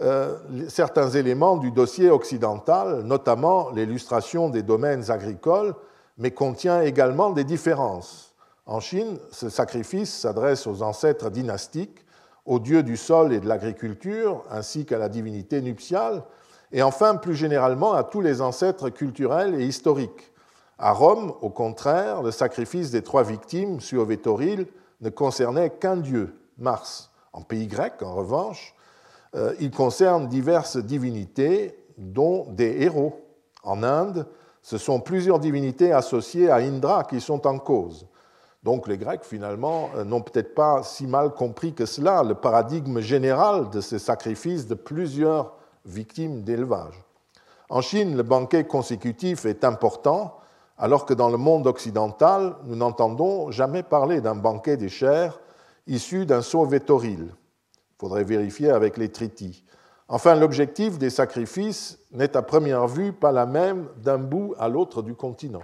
euh, certains éléments du dossier occidental, notamment l'illustration des domaines agricoles, mais contient également des différences. En Chine, ce sacrifice s'adresse aux ancêtres dynastiques, aux dieux du sol et de l'agriculture, ainsi qu'à la divinité nuptiale, et enfin plus généralement à tous les ancêtres culturels et historiques. À Rome, au contraire, le sacrifice des trois victimes, Suovetoril, ne concernait qu'un dieu, Mars. En pays grec, en revanche, euh, il concerne diverses divinités, dont des héros. En Inde, ce sont plusieurs divinités associées à Indra qui sont en cause. Donc les Grecs, finalement, euh, n'ont peut-être pas si mal compris que cela le paradigme général de ces sacrifices de plusieurs victimes d'élevage. En Chine, le banquet consécutif est important, alors que dans le monde occidental, nous n'entendons jamais parler d'un banquet des chairs issu d'un saut vétoril. Il faudrait vérifier avec les tritis. Enfin, l'objectif des sacrifices n'est à première vue pas la même d'un bout à l'autre du continent.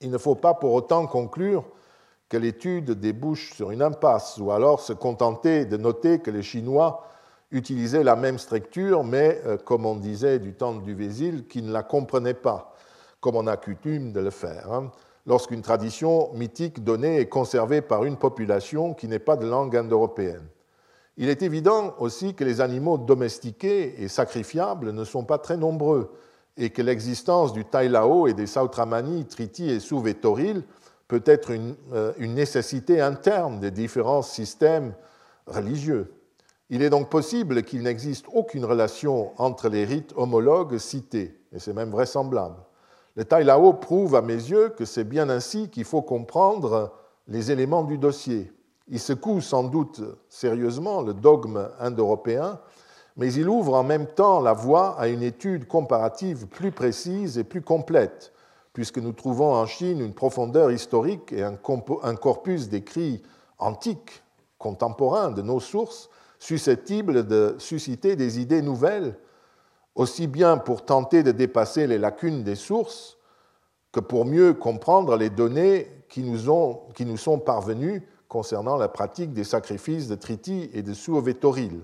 Il ne faut pas pour autant conclure que l'étude débouche sur une impasse, ou alors se contenter de noter que les Chinois utilisaient la même structure, mais, euh, comme on disait du temps du Vésil, qui ne la comprenaient pas, comme on a coutume de le faire. Hein. lorsqu'une tradition mythique donnée est conservée par une population qui n'est pas de langue indo-européenne. Il est évident aussi que les animaux domestiqués et sacrifiables ne sont pas très nombreux et que l'existence du Tailao et des Sautramani, Triti et Souvetoril peut être euh, une, nécessité interne des différents systèmes religieux. Il est donc possible qu'il n'existe aucune relation entre les rites homologues cités, et c'est même vraisemblable. Le Tailao prouve à mes yeux que c'est bien ainsi qu'il faut comprendre les éléments du dossier. Il secoue sans doute sérieusement le dogme indo-européen, mais il ouvre en même temps la voie à une étude comparative plus précise et plus complète, puisque nous trouvons en Chine une profondeur historique et un corpus d'écrits antiques, contemporains de nos sources, susceptibles de susciter des idées nouvelles, aussi bien pour tenter de dépasser les lacunes des sources que pour mieux comprendre les données qui nous, sont parvenues concernant la pratique des sacrifices de Triti et de Suovetoril.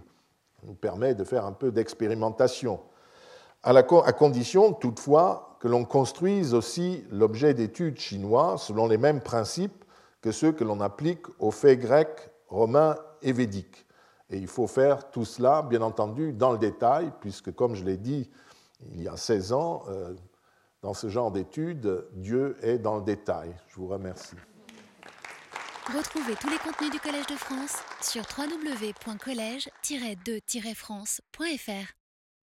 Ça nous permet de faire un peu d'expérimentation, à, à condition toutefois que l'on construise aussi l'objet d'études chinois selon les mêmes principes que ceux que l'on applique aux faits grecs, romains et védiques. Et il faut faire tout cela, bien entendu, dans le détail, puisque, comme je l'ai dit il y a 16 ans, euh, dans ce genre d'études, Dieu est dans le détail. Je vous remercie. Retrouvez tous les contenus du Collège de France sur www.colège-2-france.fr.